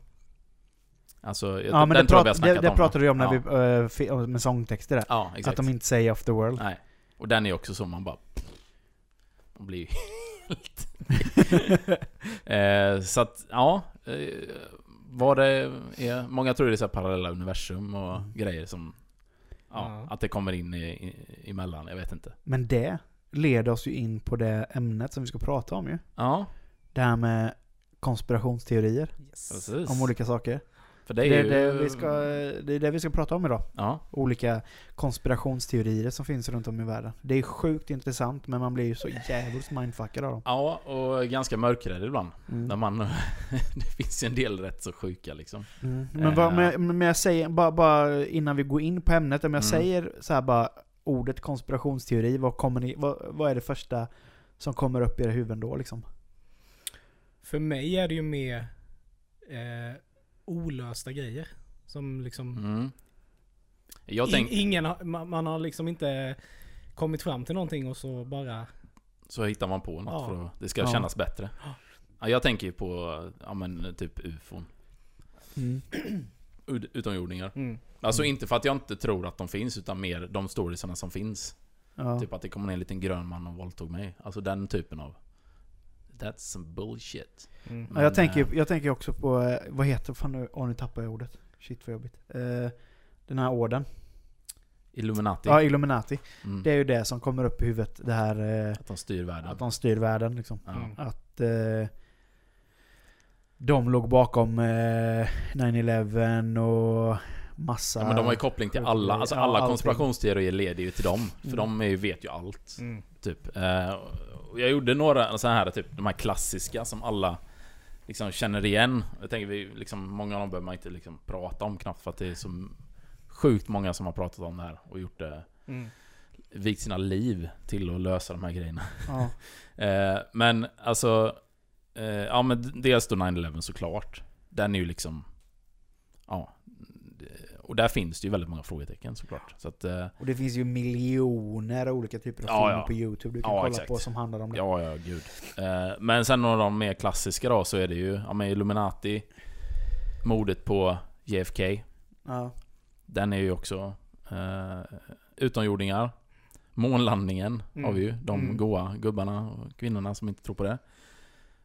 Alltså, Ja men den det, tror jag vi har det, snackat det om. pratade vi om när ja. vi, om- med sångtexter där. Ja, exakt. Att de inte säger off the world. Nej. Och den är också så man bara... Man blir helt... eh, så att, ja. Eh, vad det är... Många tror det är så här parallella universum och Mm. grejer som... Ja, Ja. att det kommer in i, i, emellan. Jag vet inte. Men det leder oss ju in på det ämnet som vi ska prata om ju. Ja, Det här med konspirationsteorier Yes. om olika saker. För det Det är är ju... det, vi ska, det är det vi ska prata om idag. Ja, Olika konspirationsteorier som finns runt om i världen. Det är sjukt intressant men man blir ju så jävligt mindfuckad av dem. ja, och ganska mörkrädd ibland. Mm. När man... det finns ju en del rätt så sjuka liksom. Mm. Men, vad, men, men jag säger, bara, bara innan vi går in på ämnet, om jag Mm. säger så här bara ordet konspirationsteori, vad, kommer ni, vad, vad är det första som kommer upp i era huvuden då liksom? För mig är det ju mer eh, olösta grejer. Som liksom... Mm. Jag in, tänk, ingen har, man, man har liksom inte kommit fram till någonting och så bara... så hittar man på något Ja. för att det ska Ja. kännas bättre. Ja, jag tänker ju på, ja men typ ufon. Mm. Utomjordingar. Mm. Alltså inte för att jag inte tror att de finns, utan mer de storiesarna som finns. Ja. Typ att det kom ner en liten grön man och våldtog mig. Alltså den typen av... That's some bullshit. Mm. Ja, Men, jag, tänker, eh, jag tänker också på, eh, vad heter, fan nu, åh nu tappar jag ordet. Shit vad jobbigt. Eh, den här orden. Illuminati. Ja, Illuminati. mm. Det är ju det som kommer upp i huvudet, det här Att de styr världen. att de styr världen liksom. Ja. Mm. Att eh, de låg bakom eh, 9-11 och massa... Ja, men de har ju koppling till alla, alltså Ja, alla allting. konspirationsteorier leder ju till dem. För Mm. de är, ju- vet ju allt. Typ. Eh, jag gjorde några sådana här, typ de här klassiska som alla liksom känner igen. Jag tänker vi, liksom, många av dem behöver man inte liksom prata om knappt för att det är så sjukt många som har pratat om det här och gjort det, Mm. vikt sina liv till att lösa de här grejerna. Ja. Eh, men alltså, eh, ja men dels då 9-11 såklart. Den är ju liksom, ja. Och där finns det ju väldigt många frågetecken såklart. Så att, eh, Och det finns ju miljoner olika typer av Ja, filmer ja. på YouTube du kan Ja, kolla exakt. på som handlar om det. Ja, ja, gud. Eh, men sen några av de mer klassiska då, så är det ju ja, men Illuminati, mordet på JFK. Ja. Den är ju också eh, utomjordingar. Månlandningen Mm. har vi ju. De Mm. goa gubbarna och kvinnorna som inte tror på det.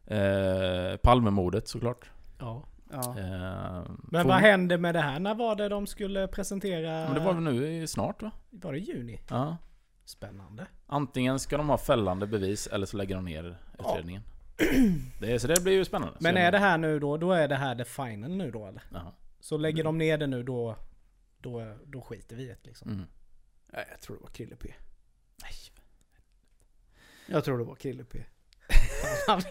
Eh, Palmemordet såklart. Ja. Ja. Eh, Men vad hände med det här? När var det de skulle presentera? Men det var väl nu snart va? Var det i juni? Ja. Spännande. Antingen ska de ha fällande bevis eller så lägger de ner utredningen. Det, är- så det blir ju spännande. Men är det här nu då, då är det här the final nu då eller? Jaha. Så lägger de ner det nu då, då, då skiter vi i det liksom. Mm. Nej, jag tror det var Krille P. Nej. Jag tror det var Krille P.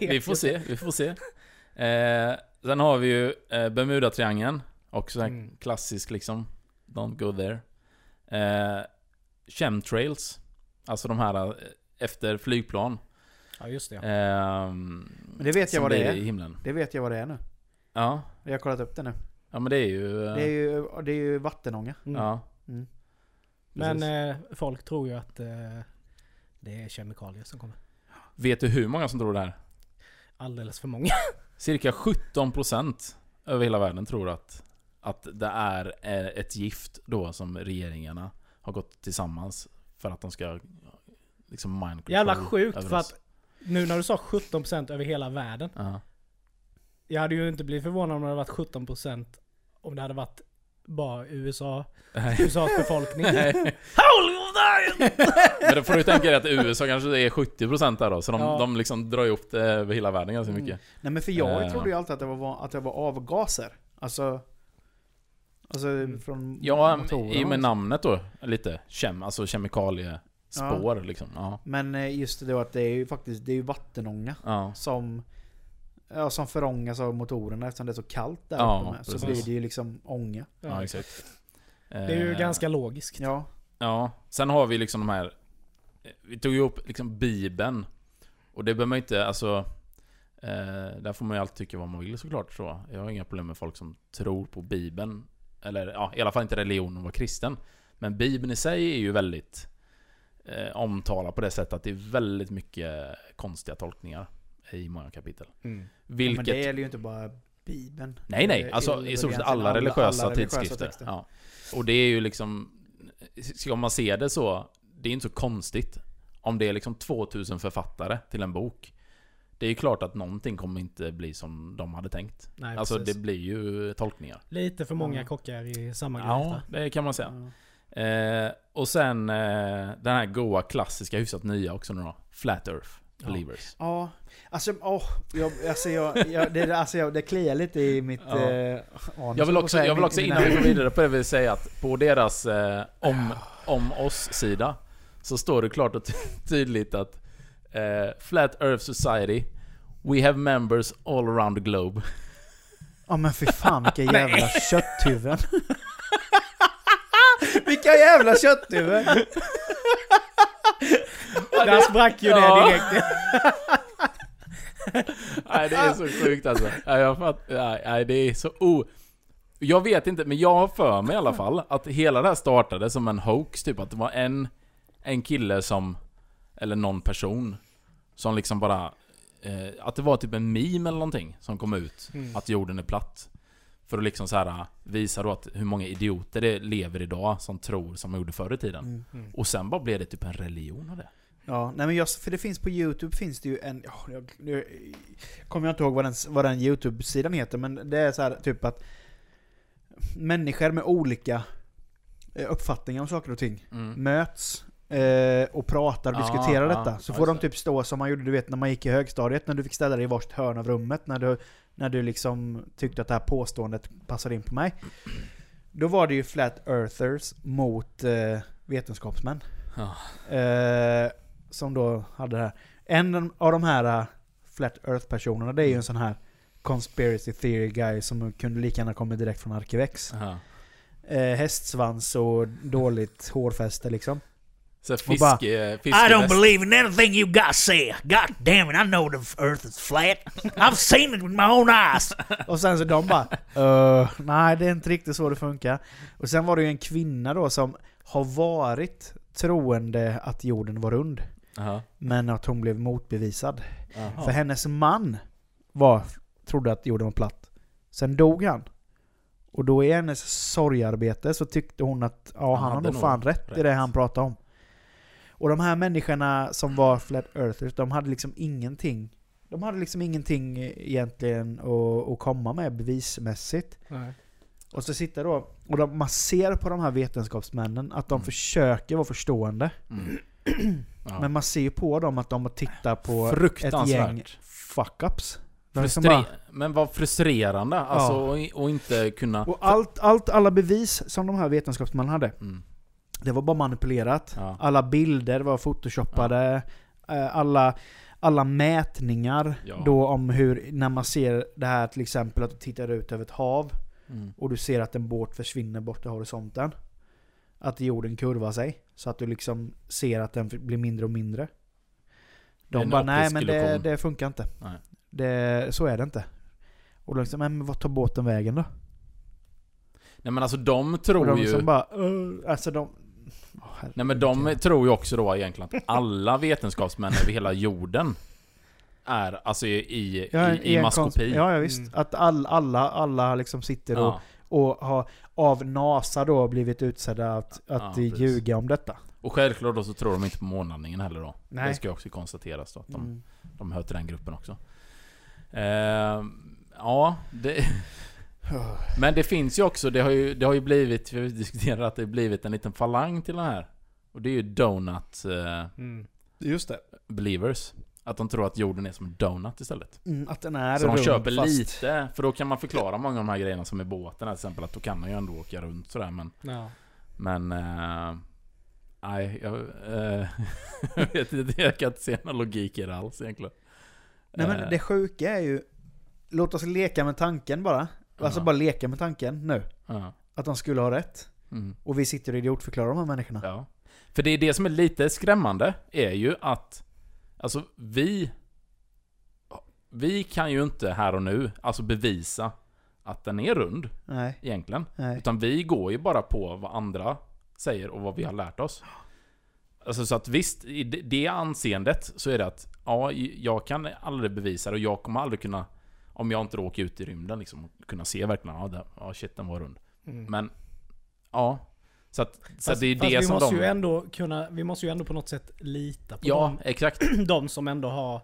Vi får se, vi får se. Eh, sen har vi ju eh, Bermuda-triangeln. Också Mm. klassisk liksom. Don't go there. Eh, chemtrails. Alltså de här eh, efter flygplan. Ja, just det. Ja. Ehm, Men det vet jag vad det är. i himlen. Det vet jag vad det är nu. Ja. Jag har kollat upp det nu. Ja men det är ju... eh, Det är ju, det är ju vattenånga. Mm. Ja. Mm. Men precis. eh, folk tror ju att eh, det är kemikalier som kommer. Vet du hur många som tror det här? Alldeles för många. Cirka 17% över hela världen tror att, att det är ett gift då som regeringarna har gått tillsammans för att de ska liksom mind control Jävla sjukt för att nu när du sa 17% över hela världen. Ja. Jag hade ju inte blivit förvånad om det hade varit 17% om det hade varit bara USA, Nej. USAs befolkning. Holy! Men då får du tänka dig att USA kanske är 70% där då, så de, Ja. de liksom drar ihop det över hela världen ganska Mm. mycket. Nej men för jag Eh. trodde ju alltid att det var, att det var avgaser. Alltså... Alltså Mm. från Ja, i och med namnet då, lite. Kem, alltså kemikaliespår liksom. Ja. Men eh, just det då att det är ju faktiskt det är ju vattenånga Ja. som Ja, som förångas av motorerna eftersom det är så kallt där Ja, uppe med. Så blir det ju liksom ånga. ja, Ja. exakt. Det är ju Eh, ganska logiskt. Ja. Ja, sen har vi liksom de här... Vi tog ju upp liksom Bibeln. Och det behöver man ju inte, alltså... Eh, där får man ju alltid tycka vad man vill såklart så. Jag har inga problem med folk som tror på Bibeln. Eller ja, i alla fall inte religionen att vara kristen. Men Bibeln i sig är ju väldigt eh, omtalad på det sättet att det är väldigt mycket konstiga tolkningar i många kapitel. Mm. Ja, Vilket... Men det gäller ju inte bara Bibeln. Nej, nej. Det Alltså i stort sett alla religiösa alla tidskrifter. ja. Och det är ju liksom... Ska man se det så, det är inte så konstigt. Om det är liksom 2000 författare till en bok. Det är ju klart att någonting kommer inte bli som de hade tänkt. Nej, alltså precis. det blir ju tolkningar. Lite för många Ja. kockar i samma gryta. Ja, det kan man säga. Ja. Eh, och sen eh, den här goa klassiska, hyfsat nya också nu då. Flat Earth Ja. Believers. Ja, alltså, åh, jag, alltså, jag, jag, det, alltså jag, det kliar lite i mitt... Ja. Eh, anus, Jag vill också, jag vill också innan vi går vidare på det vill säga att på deras eh, om, om oss-sida så står det klart och ty- tydligt att eh, Flat Earth Society We have members all around the globe. Ja men fy fan vilka jävla kötthuvuden. vilka jävla kötthuvuden! Där sprack ju det direkt. Nej det är så sjukt alltså. Nej, jag fatt, nej, nej det är så o... Jag vet inte, men jag har för mig i alla fall att hela det här startade som en hoax, typ att det var en, en kille som, eller någon person, som liksom bara, eh, att det var typ en meme eller någonting som kom ut, Mm. att jorden är platt. För att liksom så här visa då att hur många idioter det lever idag som tror som de gjorde förr i tiden. Mm. Mm. Och sen bara blev det typ en religion av det. Ja, nej men just för det finns på Youtube finns det ju en, ja, jag, nu kommer jag inte ihåg vad den, vad den Youtube-sidan heter, men det är så här typ att människor med olika eh, uppfattningar om saker och ting Mm. möts eh, och pratar och Ja, diskuterar ja, detta. Så ja, får de typ stå som man gjorde du vet när man gick i högstadiet, när du fick ställa dig i varsitt hörn av rummet, när du, när du liksom tyckte att det här påståendet passade in på mig. Då var det ju Flat Earthers mot eh, vetenskapsmän. Ja. Eh, som då hade det här. En av de här eh, Flat Earth-personerna, det är ju en sån här Conspiracy theory guy som kunde lika gärna komma direkt från Arkivex. Aha. Eh, hästsvans och dåligt hårfäste liksom. Så Och bara, I don't believe in anything you guys say. God damn it, I know the earth is flat. I've seen it with my own eyes. Och sen så de bara "Eh, nej det är inte riktigt så det funkar. Och sen var det ju en kvinna då som har varit troende att jorden var rund. Aha. Men att hon blev motbevisad. Aha. För hennes man var, trodde att jorden var platt. Sen dog han. Och då i hennes sorgarbete så tyckte hon att ja, Han han har nog fan rätt, i rätt. det han pratade om. Och de här människorna som var flat earthers, de hade liksom ingenting de hade liksom ingenting egentligen att, att komma med bevismässigt. Nej. Och så sitter då, och de, man ser på de här vetenskapsmännen att de Mm. försöker vara förstående. Mm. Ja. Men man ser ju på dem att de tittar på ett gäng fuck-ups. Bara- Men vad frustrerande, alltså, och, och inte kunna... Och allt, allt, alla bevis som de här vetenskapsmännen hade, Mm. det var bara manipulerat. Ja. Alla bilder var photoshoppade. eh, Alla, alla mätningar Ja. då om hur, när man ser det här till exempel att du tittar ut över ett hav Mm. och du ser att en båt försvinner bort i horisonten. Att jorden kurvar sig. Så att du liksom ser att den blir mindre och mindre. De En bara, nej men det, illusion." det funkar inte. Nej. Det, så är det inte. Och liksom, men vad tar båten vägen då? Nej men alltså de Och tror de ju... liksom bara, "Ugh." alltså de... Åh, Nej men de tror ju också då egentligen att alla vetenskapsmän över hela jorden är alltså i, i, Ja, i, i maskopi. Ja, ja visst. Mm. Att all, alla, alla liksom sitter och, Ja. och har av NASA då blivit utsedda att, att Ja, ljuga om detta. Och självklart då så tror de inte på månlandningen heller då. Nej. Det ska ju också konstateras då, att de, Mm. de hör till den gruppen också. Eh, ja, det, men det finns ju också, det har ju, det har ju blivit, vi diskuterat att det har blivit en liten falang till den här. Och det är ju donut eh, Mm. Just det. believers. Att de tror att jorden är som en donut istället. Mm, att den är Så de rund, köper fast- lite, för då kan man förklara många av de här grejerna som är båten här, till exempel. Att då kan man ju ändå åka runt sådär men... Ja. Men... eh, Nej, jag, eh, jag vet inte, jag kan inte se någon logik i det alls egentligen. Nej men Eh, det sjuka är ju, låt oss leka med tanken bara. Alltså Ja. bara leka med tanken nu. ja, Att de skulle ha rätt. mm, Och vi sitter och idiotförklarar de här människorna. ja. För det är det som är lite skrämmande, är ju att... Alltså vi... Vi kan ju inte här och nu, alltså bevisa att den är rund, Nej, egentligen. nej. Utan vi går ju bara på vad andra säger och vad vi har lärt oss. Alltså så att visst, i det- det anseendet så är det att ja, jag kan aldrig bevisa det och jag kommer aldrig kunna om jag inte åker ut i rymden liksom kunna se verkligen ja, det, ja shit den var rund. Mm. Men ja, så att, så Fast, det är det vi som måste de... ju ändå kunna, vi måste ju ändå på något sätt lita på ja, exakt. de, som ändå har...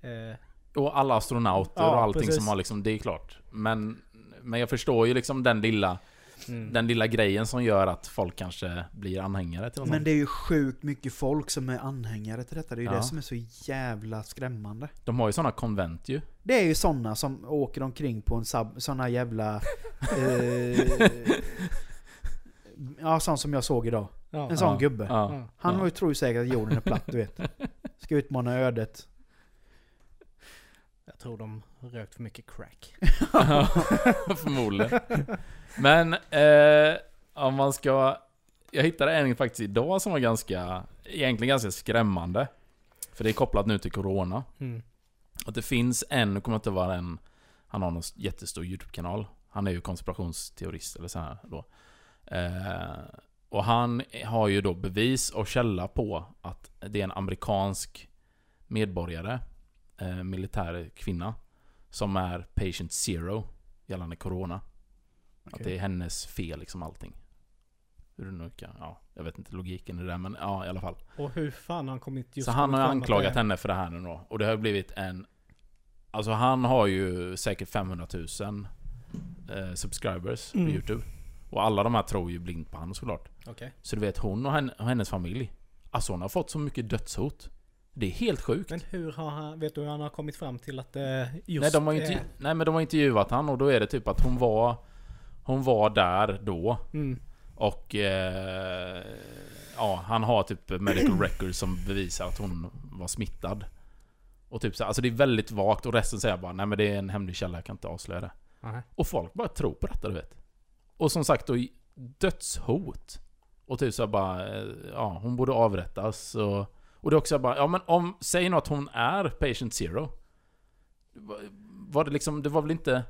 Eh, Och alla astronauter Ja, och allting precis. som har liksom, det är klart. Men, men jag förstår ju liksom den lilla, mm. den lilla grejen som gör att folk kanske blir anhängare till något Men det är ju sjukt mycket folk som är anhängare till detta. Det är ju Ja. det som är så jävla skrämmande. De har ju sådana konvent ju. Det är ju sådana som åker omkring på en sub, såna jävla... Eh, ja, sån som jag såg idag. ja. En sån Ja, gubbe. Ja, Ja. Han ja. var ju tror ju säkert att jorden är platt, du vet. Ska utmana ödet. Jag tror de har rökt för mycket crack. Ja, Förmodligen. Men eh, om man ska... Jag hittade en faktiskt idag som var ganska... Egentligen ganska skrämmande. För det är kopplat nu till Corona. Mm. Att det finns en, nu kommer inte vara en... Han har någon jättestor YouTube-kanal. Han är ju konspirationsteorist eller så här då. Eh, och han har ju då bevis och källa på att det är en amerikansk medborgare, eh, militär kvinna, som är patient zero gällande corona. Att Okej. det är hennes fel liksom allting. Hur det nu kan, ja, jag vet inte logiken i det där men ja i alla fall. Och hur fan har han kommit just Så han har att anklagat henne för det här nu då. Och det har blivit en... Alltså han har ju säkert 500 000 eh, subscribers Mm. på YouTube. Och alla de här tror ju blint på honom såklart. Okej. Så du vet hon och, henne, och hennes familj. Alltså hon har fått så mycket dödshot. Det är helt sjukt. Men hur har han, vet du hur han har kommit fram till att det just nej, de har är- inte, nej men de har intervjuat han och då är det typ att hon var... Hon var där då. Mm. Och... Eh, ja, han har typ medical records som bevisar att hon var smittad. Och typ så, alltså det är väldigt vagt och resten säger bara nej men det är en hemlig källa, jag kan inte avslöja det. Aha. Och folk bara tror på detta du vet. Och som sagt då dödshot. Och typ så bara, eh, ja hon borde avrättas och... Och det är också bara, ja men om, säg nu att hon är patient zero. Var det liksom, det var väl inte...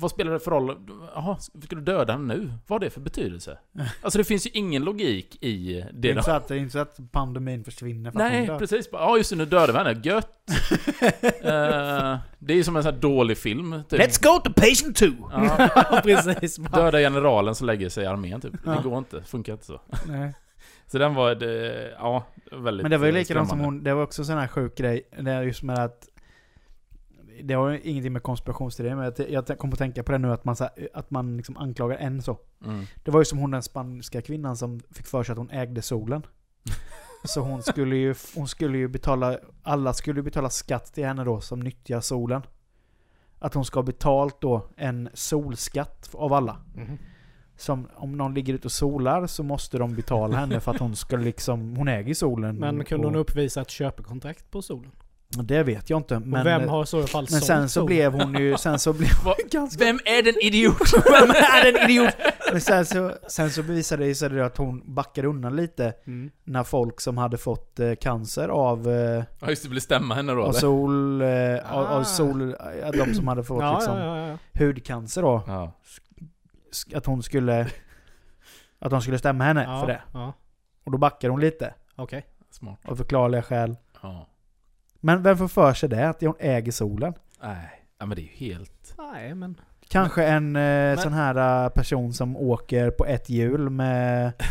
Vad spelar det för roll? Jaha, ska du döda henne nu? Vad har det för betydelse? Alltså det finns ju ingen logik i Det det är inte så att, det är inte så att pandemin försvinner för att Nej, dör. precis. Ja, just det, nu dödade vi henne. Gött! Eh, det är ju som en sån här dålig film. Typ. Let's go to patient two. Ja, precis. Döda generalen som lägger sig i armén typ. Ja. Det går inte. Funkar inte så. Nej. Så den var, det, ja, väldigt Men det var ju likadant som hon, det var också en sån här sjuk grej. Det är just med att det har ju ingenting med konspirationsteorier men jag, jag kom att tänka på det nu att man, så här, att man liksom anklagar en så. Mm. Det var ju som hon den spanska kvinnan som fick för sig att hon ägde solen. Så hon skulle ju, hon skulle ju betala, alla skulle betala skatt till henne då som nyttjar solen. Att hon ska ha betalt då en solskatt av alla. Mhm. Som om någon ligger ute och solar så måste de betala henne för att hon ska liksom, hon äger solen. Men kunde och- hon uppvisa ett köpekontrakt på solen? Det vet jag inte. Men, och vem har i så fall men sen så blev hon ju... Sen så blev Vad- ganska... Vem är den idiot? Vem är den idiot? Men sen så, sen så bevisade det sig att hon backade undan lite Mm. när folk som hade fått eh, cancer av, eh, Ja just det, vill stämma henne då av eller? sol... Eh, av, Ah. av sol... Ja, de som hade fått Ja, liksom ja, ja, ja. hudcancer då. Att hon skulle... Att de skulle stämma henne ja, för det. Ja, Och då backade hon lite. okej. Smart. Av förklarliga skäl. Ja. Men vem får för sig det? Att hon äger solen? Nej. Ja men det är ju helt... Nej men... Kanske en eh, sån här eh, person som åker på ett hjul med...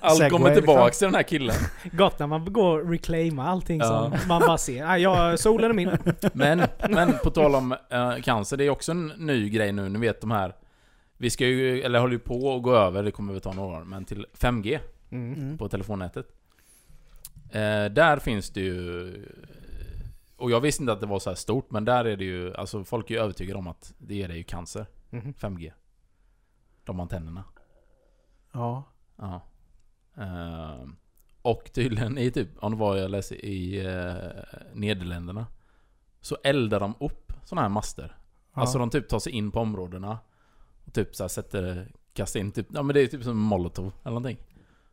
Allt Segway, kommer tillbaks liksom. till den här killen. Gott när man går och reclaimar allting Ja. som man bara ser. Nej, jag, solen är min. Men, men på tal om eh, cancer, det är också en ny grej nu. Ni vet de här... Vi ska ju, eller håller ju på att gå över, det kommer vi ta några år, men till 5G Mm. Mm. på telefonnätet. Eh, där finns det ju... Och jag visste inte att det var så här stort, men där är det ju... Alltså folk är ju övertygade om att det ger dig ju cancer. Mhm. 5G. De antennerna. Ja. Ja. Eh, och tydligen i typ, om det var jag läste i eh, Nederländerna. Så eldar de upp såna här master. ja. Alltså de typ tar sig in på områdena. Och typ så sätter, kastar in typ, ja men det är typ som molotov eller någonting.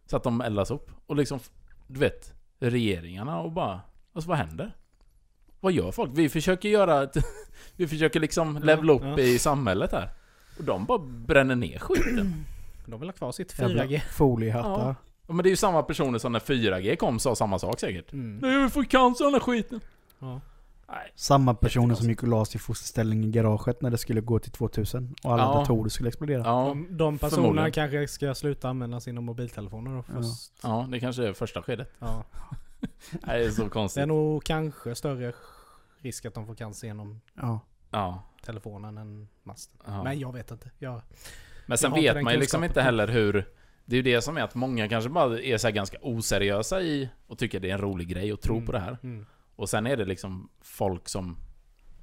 Så att de eldas upp. Och liksom, du vet, regeringarna och bara, alltså vad händer? Vad gör folk? Vi försöker göra ett, Vi försöker liksom levela upp ja. i samhället här. Och de bara bränner ner skiten. De vill ha kvar sitt Jävla 4G. foliehattar. Ja. Men det är ju samma personer som när 4G kom sa samma sak säkert. Mm. Nej, vi får cancer av den här skiten. Ja. Nej. Samma personer som gick och la sig i fosterställning i garaget när det skulle gå till 2000 och alla Ja. datorer skulle explodera. Ja, De, de personerna kanske ska sluta använda sina mobiltelefoner då Ja. först. ja, det kanske är första skedet. Ja. Nej, det är så Det är konstigt. nog kanske större risk att de får cancer genom Ja. Ja. telefonen än masten. ja. Men jag vet inte. Jag, Men sen vet man ju liksom inte heller hur... Det är ju det som är att många kanske bara är så här ganska oseriösa i och tycker det är en rolig grej och tror Mm. på det här. mm. Och sen är det liksom folk som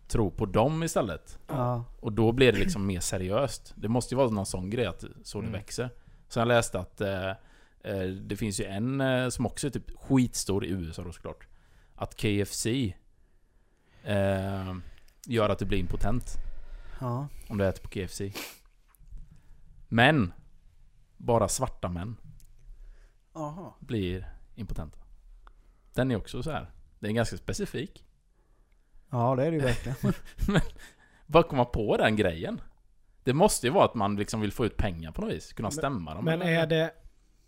tror på dem istället. Ja. Och då blir det liksom mer seriöst. Det måste ju vara någon sån grej att så det Mm. växer. Så jag läste att eh, eh, det finns ju en eh, som också är typ skitstor i USA då såklart. Att KFC eh, gör att du blir impotent. ja. Om du äter på KFC. Men bara svarta män Aha. blir impotenta. Den är också så här. Den är ganska specifik. Ja, det är det ju verkligen. Bara komma på den grejen. Det måste ju vara att man liksom vill få ut pengar på något vis. Kunna stämma dem. Men är det,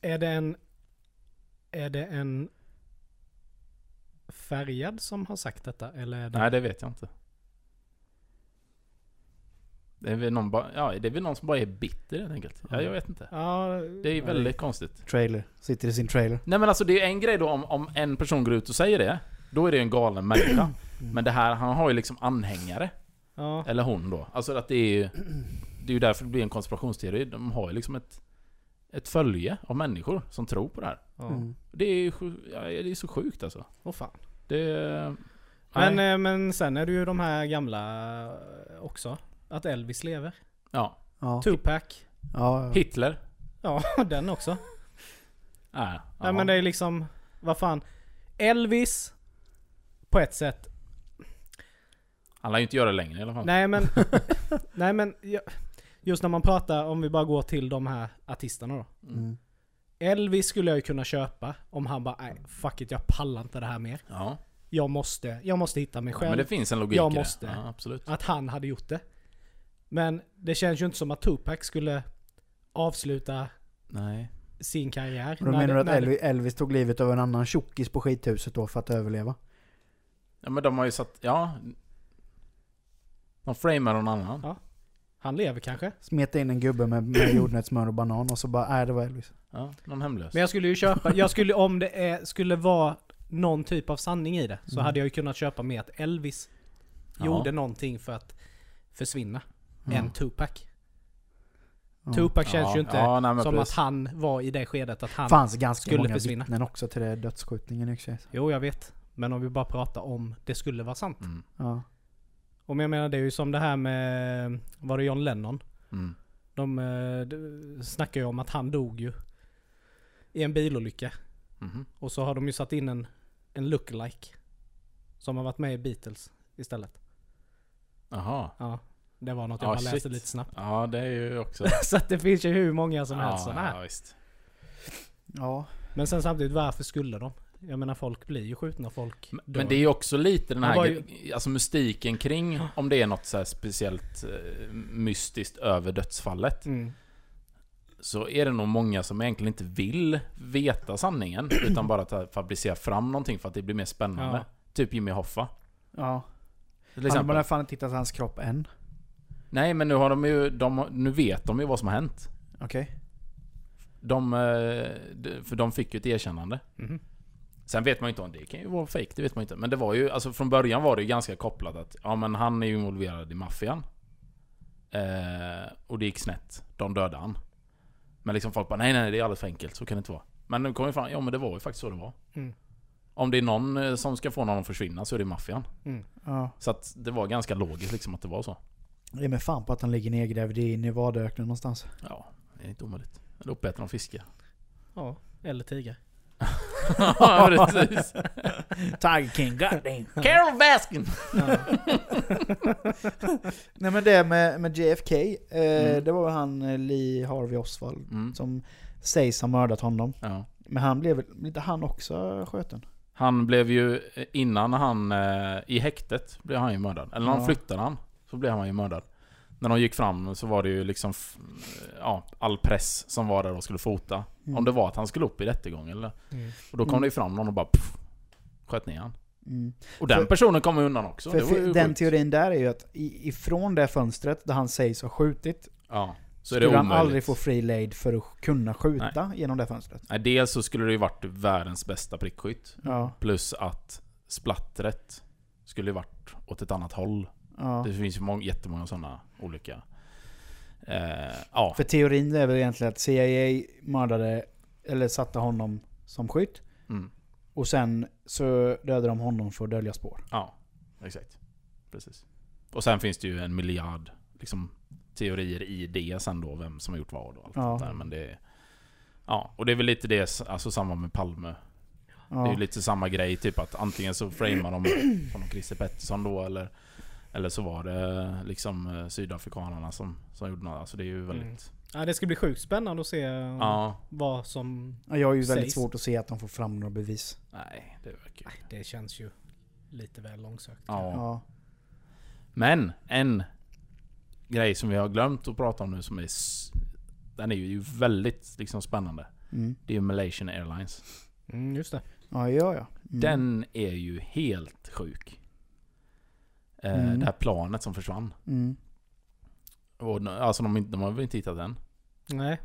är det en... Är det en färgad som har sagt detta? Eller är det... Nej, det vet jag inte. Det är väl någon, ja, det är väl någon som bara är bitter helt enkelt. Ja, jag vet inte. Ja, Det är väldigt konstigt. Trailer. Sitter i sin trailer. Nej men alltså det är en grej då om, om en person går ut och säger det. Då är det en galen människa. Men det här, han har ju liksom anhängare. Ja. Eller hon då. Alltså att det är ju... Det är ju därför det blir en konspirationsteori. De har ju liksom ett... Ett följe av människor som tror på det här. ja. Mm. Det är ju ja, det är så sjukt alltså. Åh fan. Det... Men, nej. eh, men sen är det ju de här gamla eh, också. Att Elvis lever. Ja. Ja. Tupac. Ja. Hitler. Ja, den också. Nej, ja. Nej men det är liksom, vad fan. Elvis, på ett sätt. Han lär ju inte göra det längre i alla fall. Nej men, nej men, ja, just när man pratar, om vi bara går till de här artisterna då. Mm. Elvis skulle jag ju kunna köpa om han bara, nej fuck it, jag pallar inte det här mer. Ja. Jag måste, jag måste hitta mig ja. själv. Men det finns en logik Jag i det. måste. Ja, absolut. Att han hade gjort det. Men det känns ju inte som att Tupac skulle avsluta Nej. sin karriär. Och då menar det- du att det- Elvis tog livet av en annan tjockis på skithuset då för att överleva? Ja men de har ju satt... Ja. De framar någon annan. Ja. Han lever kanske. Smeta in en gubbe med, med jordnötssmör och banan och så bara, nej det var Elvis. Ja, någon hemlös. Men jag skulle ju köpa, jag skulle, om det är, skulle vara någon typ av sanning i det, så Mm. hade jag ju kunnat köpa med att Elvis Ja. gjorde någonting för att försvinna. Mm. Än Tupac. Ja. Tupac känns ja, ju inte ja, nej, som precis. att han var i det skedet att han... fanns ganska skulle många försvinna. vittnen också till det dödsskjutningen i och för sig. Jo, jag vet. Men om vi bara pratar om det skulle vara sant. Mm. Ja. Om jag menar, det är ju som det här med... Var det John Lennon? Mm. De, eh, de snackar ju om att han dog ju. I en bilolycka. Mhm. Och så har de ju satt in en, en lookalike. Som har varit med i Beatles istället. Jaha. Ja. Det var något jag Ja, bara läste shit. lite snabbt. Ja, det är ju också... så att det finns ju hur många som helst ja, sådana här. ja, visst. Ja. Men sen samtidigt, varför skulle de? Jag menar folk blir ju skjutna, folk Men, dör. det är ju också lite den här... ju- Alltså mystiken kring om det är något så här speciellt eh, mystiskt över dödsfallet. Mm. Så är det nog många som egentligen inte vill veta sanningen. utan bara fabricera fram någonting för att det blir mer spännande. Ja. Typ Jimmy Hoffa. Ja. Till exempel. har fan inte tittat hans kropp än. Nej men nu har de ju... De, nu vet de ju vad som har hänt. Okej. De, eh, de, för de fick ju ett erkännande. Mhm. Sen vet man ju inte om det kan ju vara fake, det vet man inte. Men det var ju, alltså från början var det ju ganska kopplat att, ja men han är ju involverad i maffian. Eh, och det gick snett. De dödade han. Men liksom folk bara, nej nej det är alldeles för enkelt, så kan det inte vara. Men nu kom ju fram, ja men det var ju faktiskt så det var. Mm. Om det är någon eh, som ska få någon att försvinna så är det maffian. Mm. Ja. Så att det var ganska logiskt liksom att det var så. Det är med fan på att han ligger nedgrävd i Nevadaöknen någonstans. Ja, det är inte omöjligt. Eller uppäten av fiske. Ja, eller tiger. Ja precis. Tiger King, goddamn. Carol Baskin! Ja. Nej men det med, med JFK, eh, Mm. det var väl han eh, Lee Harvey Oswald Mm. som sägs ha mördat honom. Ja. Men han blev väl, inte han också skjuten? Han blev ju, eh, innan han, eh, i häktet blev han ju mördad. Eller när Ja. flyttade han, så blev han ju mördad. När de gick fram så var det ju liksom, ja, all press som var där och skulle fota. Mm. Om det var att han skulle upp i rättegång eller? Mm. Och då kom Mm. det ju fram någon och bara pff, sköt ner han. Mm. Och den För- personen kom undan också. Den sjukt. teorin där är ju att ifrån det fönstret där han sägs ha skjutit, Ja. Så skulle han aldrig få free lejd för att kunna skjuta genom det fönstret. Nej, dels så skulle det ju varit världens bästa prickskytt. Ja, Plus att splattret skulle ju varit åt ett annat håll. Ja. Det finns ju många, jättemånga sådana olika... Eh, ja. För teorin är väl egentligen att CIA mördade, eller satte honom som skytt. Mm. Och sen så dödade de honom för att dölja spår. Ja, exakt. Precis. Och sen finns det ju en miljard liksom, teorier i det sen då, vem som har gjort vad och allt Ja. där. Men det Ja, och det är väl lite det, alltså samma med Palme. Det är Ja. ju lite samma grej, typ att antingen så framar de som Christer Pettersson då, eller eller så var det liksom eh, sydafrikanerna som, som gjorde något. Alltså det är ju väldigt... Ja, det ska bli sjukt spännande att se eh, Ja, vad som... Ja, Jag har ju väldigt Sägs. svårt att se att de får fram några bevis. nej, det verkar ju... Det känns ju lite väl långsökt. Ja. Ja. Men en grej som vi har glömt att prata om nu som är... Den är ju väldigt liksom spännande. Mm. Det är ju Malaysian Airlines. Mm, just det. Ja, ja, ja. Mm. Den är ju helt sjuk. Eh, Mm. Det här planet som försvann. Mm. Och, alltså de, de har väl inte hittat den. Nej.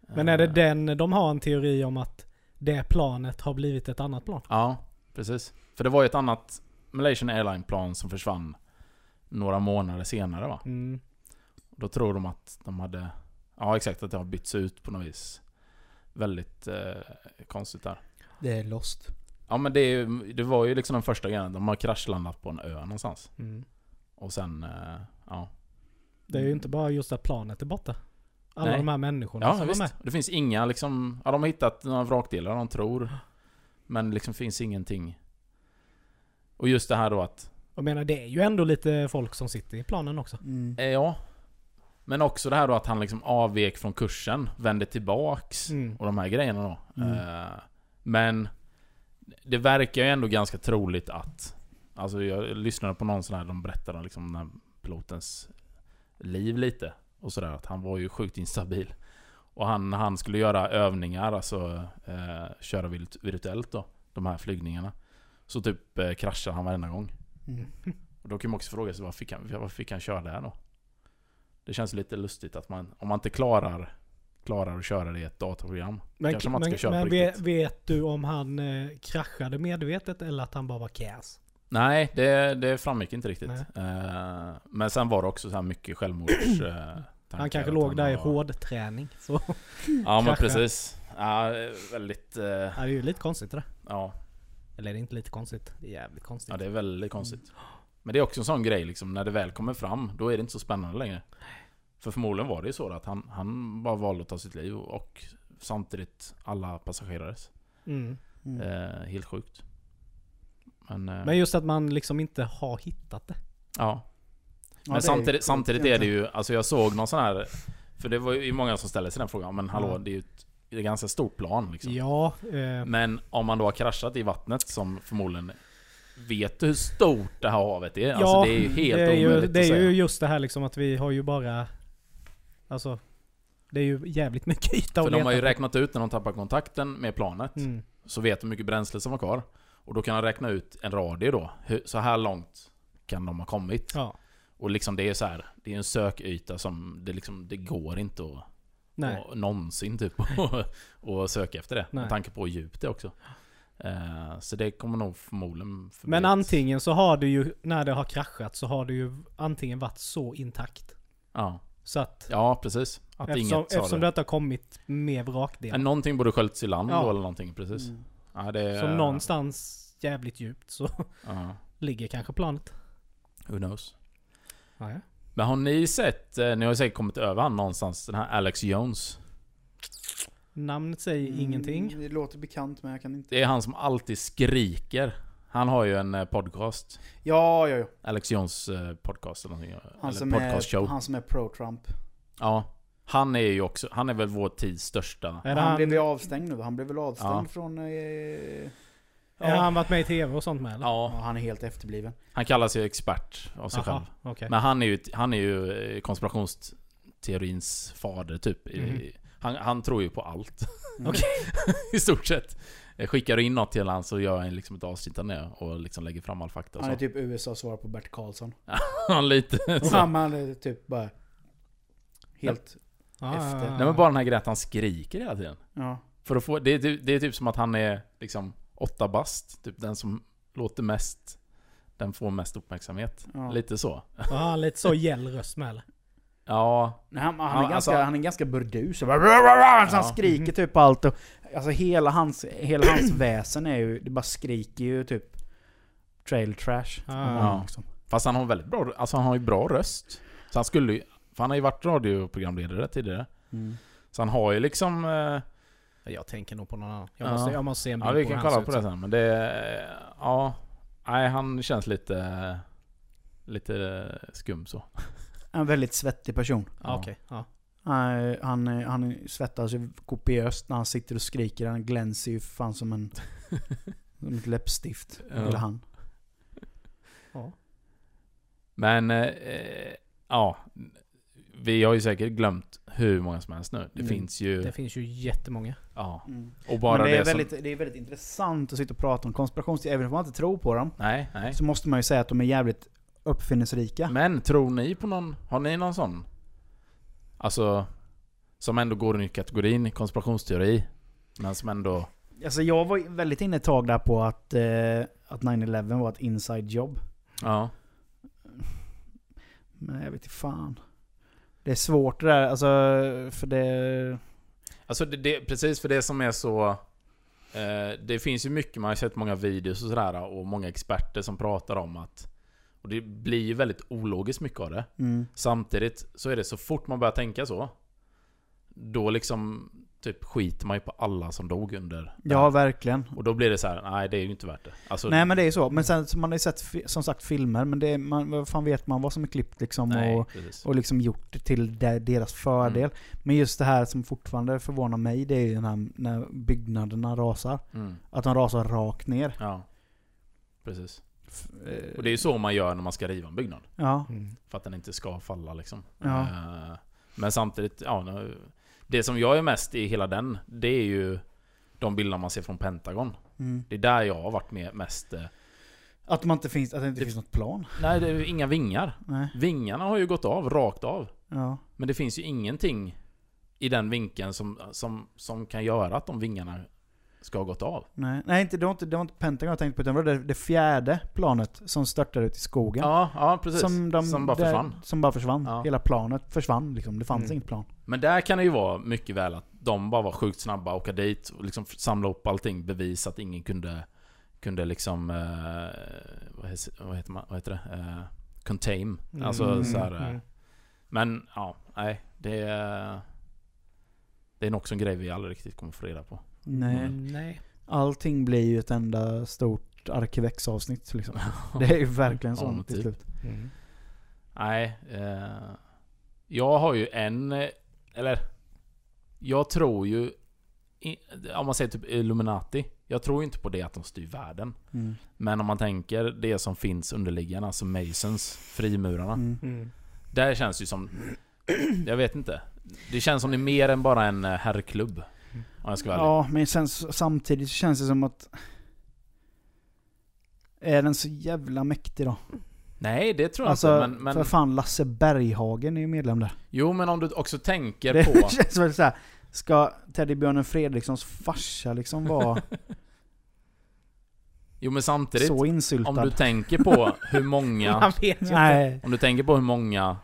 Men är det Eh, den, de har en teori om att det planet har blivit ett annat plan? Ja, precis. För det var ju ett annat Malaysian Airline-plan som försvann några månader senare va? Mm. Då tror de att de hade... Ja exakt, att det har bytts ut på något vis. Väldigt eh, konstigt där. Det är Lost. Ja men det, är det var ju liksom den första grejen. De har kraschlandat på en ö någonstans. Mm. Och sen, eh, ja. Det är ju inte bara just att planet är borta. Alla Nej. de här människorna Ja som var visst. med. Det finns inga liksom... Ja de har hittat några vrakdelar de tror. Men liksom finns ingenting. Och just det här då att... Jag menar det är ju ändå lite folk som sitter i planen också. Mm. Eh, ja. Men också det här då att han liksom avvek från kursen, vände tillbaks. Mm. Och de här grejerna då. Mm. Eh, men det verkar ju ändå ganska troligt att... Alltså jag lyssnade på någon sån här, de berättade liksom den här pilotens liv lite. Och sådär, att han var ju sjukt instabil. Och han, han skulle göra övningar, alltså eh, köra virtu- virtuellt då. De här flygningarna. Så typ eh, kraschade han varenda gång. Mm. Och då kan man också fråga sig varför fick han, varför fick han köra där då? Det känns lite lustigt att man, om man inte klarar, klarar att köra det i ett datorprogram. Men, Kanske man inte men, ska köra men riktigt. vet du om han eh, kraschade medvetet eller att han bara var kass? Nej, det, det framgick inte riktigt. Nej. Eh, men sen var det också så här mycket självmords... eh, Han kanske låg han där i var- hårdträning. Så. Ja men precis. Ja, väldigt... eh, Ja, det är ju lite konstigt det där. ja, Eller det är inte lite konstigt. Det är jävligt konstigt. ja, det är väldigt konstigt. Men det är också en sån grej liksom, när det väl kommer fram, då är det inte så spännande längre. För förmodligen var det ju så att han, han bara valde att ta sitt liv och samtidigt alla passagerares. Mm. Mm. Eh, helt sjukt. Men, eh, Men just att man liksom inte har hittat det. ja. Ja, Men är samtidigt, coolt samtidigt är det ju, alltså jag såg någon sån här För det var ju många som ställde sig den frågan, men hallå Ja. det är ju ett, det är ett ganska stort plan liksom. Ja, eh, Men om man då har kraschat i vattnet som förmodligen Vet du hur stort det här havet är? alltså ja, det är ju helt det är ju, omöjligt det att är säga. ju just det här liksom att vi har ju bara... Alltså, det är ju jävligt mycket yta För att de har ju räknat ut när de tappar kontakten med planet. Mm. Så vet de hur mycket bränsle som var kvar Och då kan de räkna ut en radie då hur, Så här långt kan de ha kommit Ja, Och liksom det är så här, Det är en sökyta som det liksom, det går inte att nej. och någonsin typ och, och söka efter det. Nej. Med tanke på hur djupt det är också. Eh, så det kommer nog förmodligen förbli Men antingen så har det ju, när det har kraschat så har det ju antingen varit så intakt. Ja, Så att... ja precis. Att eftersom inget eftersom det. detta har kommit med Men vrakdelar. någonting borde sköljts i land Ja. då eller någonting, precis. Mm. Ja, det Så någonstans jävligt djupt så Ja, ligger kanske planet. who knows. Ja, ja. Men har ni sett, eh, ni har säkert kommit över han någonstans, den här Alex Jones. Namnet säger ingenting. Mm, Det låter bekant men jag kan inte... Det är han som alltid skriker. Han har ju en eh, podcast. Ja, ja, ja. Alex Jones eh, podcast eller någonting. Han eller som, podcast är, show. han som är pro-Trump. Ja. Han är ju också, han är väl vår tids största. Han, han, blev ju avstängd nu. Han blev väl avstängd Ja. från... Eh, är han varit med i TV och sånt med eller? ja, Ja, han är helt efterbliven. han kallar sig expert av sig Jaha, själv. okej. Men han är ju, han är ju eh, konspirationsteorins fader typ. Mhm. Han, han tror ju på allt. Mm. I stort sett. Eh, Skickar du in något till han så gör han liksom ett avsnitt där nere och liksom lägger fram all fakta och Han är så. typ USA svar på Bert Karlsson. Han lite så. han, han är typ bara... Helt... Ja, efter. ja, ja. Nej men bara den här grejen att han skriker hela tiden. Ja. För att få, det, är typ- det är typ som att han är liksom åtta bast. Typ den som låter mest, den får mest uppmärksamhet. Ja. Lite så. Ja, lite så gäll röst med eller? Ja, Nej, han, han, Ja, är ganska, alltså- han är ganska burdus. Så bara- så han Ja. skriker typ allt. Och, alltså hela hans, hela hans väsen är ju... Det bara skriker ju typ... Trail trash. Ja. Ja. Liksom. Fast han har väldigt bra, alltså han har ju bra röst. Så han skulle ju, för han har ju varit radioprogramledare tidigare. Mm. Så han har ju liksom... eh, Jag tänker nog på någon annan. Jag Ja. måste, jag måste se en bild Ja vi på kan kolla på det sen. sen. Men det... Ja... Nej han känns lite... Lite skum så. En väldigt svettig person. Ja, okej. Ja. Han, han, han svettas ju kopiöst när han sitter och skriker. Han glänser ju fan som en... som ett läppstift. Ja. Eller han. Ja. Men... Eh, eh, ja. Vi har ju säkert glömt hur många som helst nu. Det Mm. finns ju... Det finns ju jättemånga. Ja. Mm. Och bara Men det, är det, som... väldigt, det är väldigt intressant att sitta och prata om konspirationsteorier. Även om man inte tror på dem. Nej, nej. Så måste man ju säga att de är jävligt uppfinningsrika. Men tror ni på någon... Har ni någon sån? Alltså... Som ändå går i kategorin konspirationsteori. Men som ändå... Alltså jag var väldigt inne ett tag där på att, eh, att 9-11 var ett inside jobb. Ja. Men jag vet inte fan. Det är svårt det där, alltså för det... Alltså det, det, precis för det som är så... Eh, det finns ju mycket, man har sett många videos och sådär och många experter som pratar om att... Och det blir ju väldigt ologiskt mycket av det. Mm. Samtidigt så är det så fort man börjar tänka så Då liksom typ skiter man ju på alla som dog under Ja, här. verkligen. Och då blir det så här: nej det är ju inte värt det alltså, Nej men det är så. Men sen man har ju sett som sagt filmer, men det är, man, vad fan vet man vad som är klippt liksom nej, och, precis. och liksom gjort till de- deras fördel. Mm. Men just det här som fortfarande förvånar mig, det är ju den här när byggnaderna rasar. Mm, Att de rasar rakt ner. ja Precis. Och det är ju så man gör när man ska riva en byggnad Ja. Mm. För att den inte ska falla liksom Ja. Eh, Men samtidigt, ja Det som jag är mest i hela den Det är ju De bilderna man ser från Pentagon Mm. Det är där jag har varit med mest eh, Att, man inte finns, att det inte Det- finns något plan. Nej det är ju inga vingar Nej. Vingarna har ju gått av, rakt av Ja. Men det finns ju ingenting i den vinkeln som, som, som kan göra att de vingarna ska ha gått av. Nej, nej inte, det, var inte, det var inte Pentagon jag tänkte på, utan det var det, det fjärde planet som störtade ut i skogen. Ja, ja precis. Som, de, bara där- försvann. Som bara försvann. Ja. Hela planet försvann liksom. Det fanns Mm. inget plan. Men där kan det ju vara mycket väl att de bara var sjukt snabba, åka dit och liksom samla upp allting, bevis att ingen kunde kunde liksom, eh, vad, heter, vad heter man, vad heter det? Eh, contain. Mm. Alltså Mm, så här, eh, mm. Men ja, nej. Det är... Det är nog också en grej vi aldrig riktigt kommer få reda på. Nej. Mm, nej. Allting blir ju ett enda stort Arkivex-avsnitt liksom. Det är ju verkligen Ja, sånt men till typ. slut. Mm. Nej. Eh, jag har ju en... eh, Eller... Jag tror ju... Om man säger typ Illuminati. Jag tror inte på det att de styr världen. Mm. Men om man tänker det som finns underliggande, alltså Masons, frimurarna. Mm. Mm. Där känns det ju som... Jag vet inte. Det känns som det är mer än bara en eh, herrklubb. Om jag ska vara. Ja, men sen samtidigt känns det som att... Är den så jävla mäktig då? Nej, det tror jag Alltså, inte. Men, men, för fan Lasse Berghagen är ju medlem där. jo, men om du också tänker Det på... känns väl såhär, ska Teddybjörnen Fredrikssons farsa liksom vara Jo, men samtidigt. så insyltad? Om du tänker på hur många... Om du tänker på hur många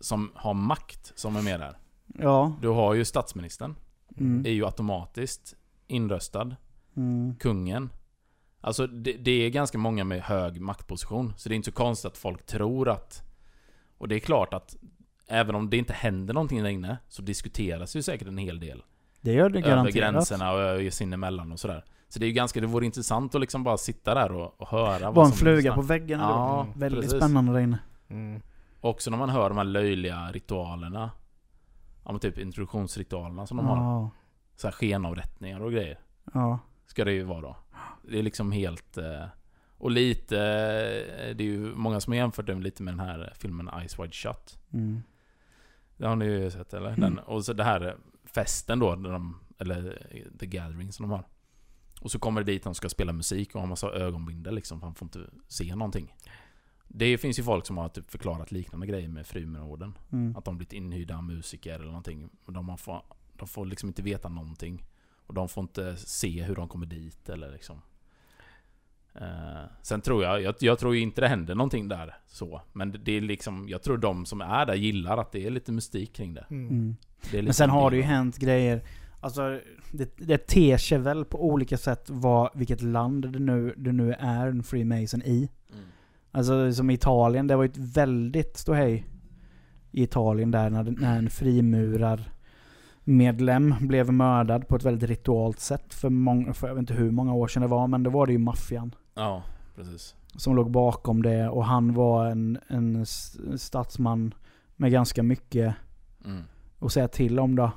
som har makt som är med där. ja. Du har ju statsministern. Mm. Är ju automatiskt inröstad. Mm. Kungen. Alltså det, det är ganska många med hög maktposition. Så det är inte så konstigt att folk tror att... Och det är klart att även om det inte händer någonting där inne så diskuteras ju säkert en hel del. Det gör det över garanterat. gränserna och sinnemellan och sådär. Så det är ju ganska, det vore intressant att liksom bara sitta där och, och höra Var en som fluga på väggen ja, Mm. Väldigt precis. spännande där inne. Mm. Också när man hör de här löjliga ritualerna. Ja men typ introduktionsritualerna som de har. Så här skenavrättningar och grejer. Ja. Ska det ju vara då. Det är liksom helt... eh, Och lite... eh, Det är ju många som har jämfört den lite med den här filmen Ice Wide Shut. Mm. Det har ni ju sett eller? Den, och så det här eh, festen då, de, eller The Gathering som de har. Och så kommer det dit de ska spela musik och har massa ögonbindel liksom, för han får inte se någonting. Det finns ju folk som har typ förklarat liknande grejer med Frimurorden. Mm. Att de blivit inhyrda musiker eller någonting. Och de, har få, de får liksom inte veta någonting. Och de får inte se hur de kommer dit eller liksom. Eh, sen tror jag, jag, jag tror ju inte det händer någonting där så. Men det, det är liksom, jag tror de som är där gillar att det är lite mystik kring det. Mm. Mm. det är Men sen har det ju hänt grejer. Alltså, det, det ter sig väl på olika sätt vad, vilket land det nu, det nu är en Freemason i. Mm. Alltså som Italien, det var ju ett väldigt ståhej i Italien där när, när en frimurar medlem blev mördad på ett väldigt ritualt sätt för, många, för jag vet inte hur många år sedan det var, men då var det ju maffian Ja, precis. som låg bakom det och han var en, en statsman med ganska mycket Mm. att säga till om då.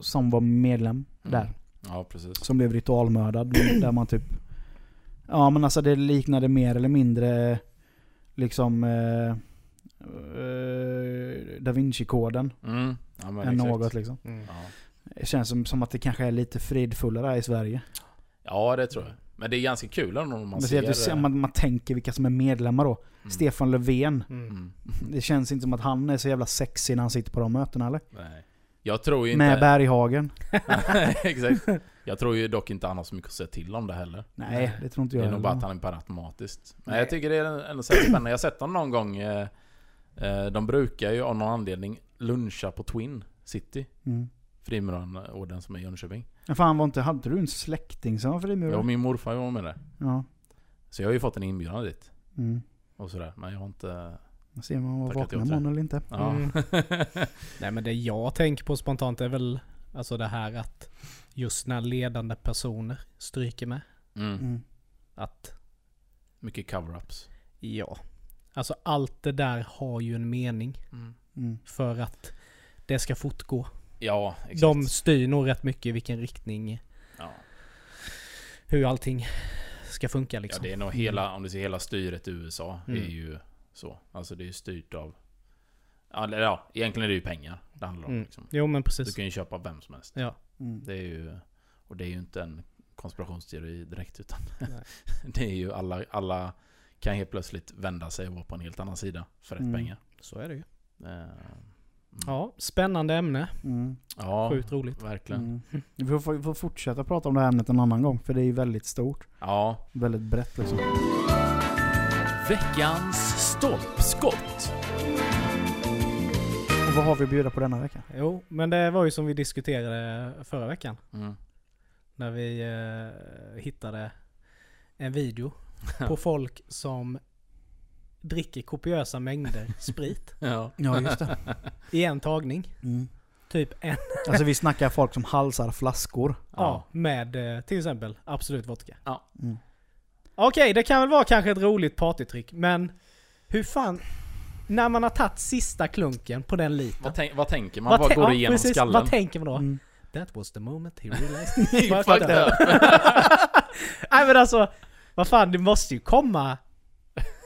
Som var medlem Mm. där. Ja, precis. Som blev ritualmördad. där man typ... Ja men alltså det liknade mer eller mindre liksom eh, eh, Da Vinci-koden Mm. Ja, men än exakt. något liksom. Mm. Ja. Det känns som, som att det kanske är lite fridfullare här i Sverige. ja, det tror jag. Men det är ganska kul om man Man, ser... ser, du ser, man, man tänker vilka som är medlemmar då. mm. Stefan Löfven. Mm. Mm. Det känns inte som att han är så jävla sexig när han sitter på de mötena eller? Nej. Jag tror ju inte... Med Berghagen. Exakt. Jag tror ju dock inte han har så mycket att säga till om det heller. Nej, det tror inte Det jag är nog bara att han är bara automatiskt. Men Nej. jag tycker det är ändå så spännande. Jag har sett dem någon gång. eh, eh, De brukar ju av någon anledning luncha på Twin City. Mm. Frimurarorden som är i Jönköping. Men fan var inte, hade du en släkting som var frimurare? Och min morfar var med det. Ja. Så jag har ju fått en inbjudan dit. Mm. Och sådär. Men jag har inte... Då ser man man Tackat vaknar ja imorgon eller inte. Ja. Mm. Nej men det jag tänker på spontant är väl alltså det här att just när ledande personer stryker med. mm. Mm. Att Mycket cover-ups. ja. Alltså allt det där har ju en mening Mm. Mm. för att det ska fortgå. Ja, exakt. De styr nog rätt mycket i vilken riktning, Ja. hur allting ska funka ja, liksom. det är nog hela... Om du ser hela styret i USA. Mm. är ju så. Alltså det är ju styrt av... Ja, eller ja, egentligen är det ju pengar det handlar om. Mm. Liksom. Jo men Du precis. kan ju köpa vem som helst. Ja. Mm. Det är ju... Och det är ju inte en konspirationsteori direkt utan det är ju alla, alla kan helt plötsligt vända sig och vara på en helt annan sida för rätt Mm. pengar. Så är det ju. Mm. Ja, spännande ämne. Mm. ja Sjukt roligt. verkligen. Mm. Vi får, vi får fortsätta prata om det här ämnet en annan gång, för det är ju väldigt stort. Ja. Väldigt brett liksom. Veckans stolpskott. Vad har vi att bjuda på denna vecka? Jo, men det var ju som vi diskuterade förra veckan. Mm. När vi eh, hittade en video på folk som dricker kopiösa mängder sprit Ja. Ja, just det. i en tagning. Mm. Typ en, Alltså vi snackar folk som halsar flaskor. ja. med eh, till exempel Absolut Vodka. Mm. Okej, det kan väl vara kanske ett roligt partytrick, men hur fan... När man har tagit sista klunken på den litern. Vad, tänk, vad tänker man? Vad, tän- går ja, igenom precis, skallen? Vad tänker man då? Mm. That was the moment he realized he Fucked up. Nej men alltså, vad fan det måste ju komma...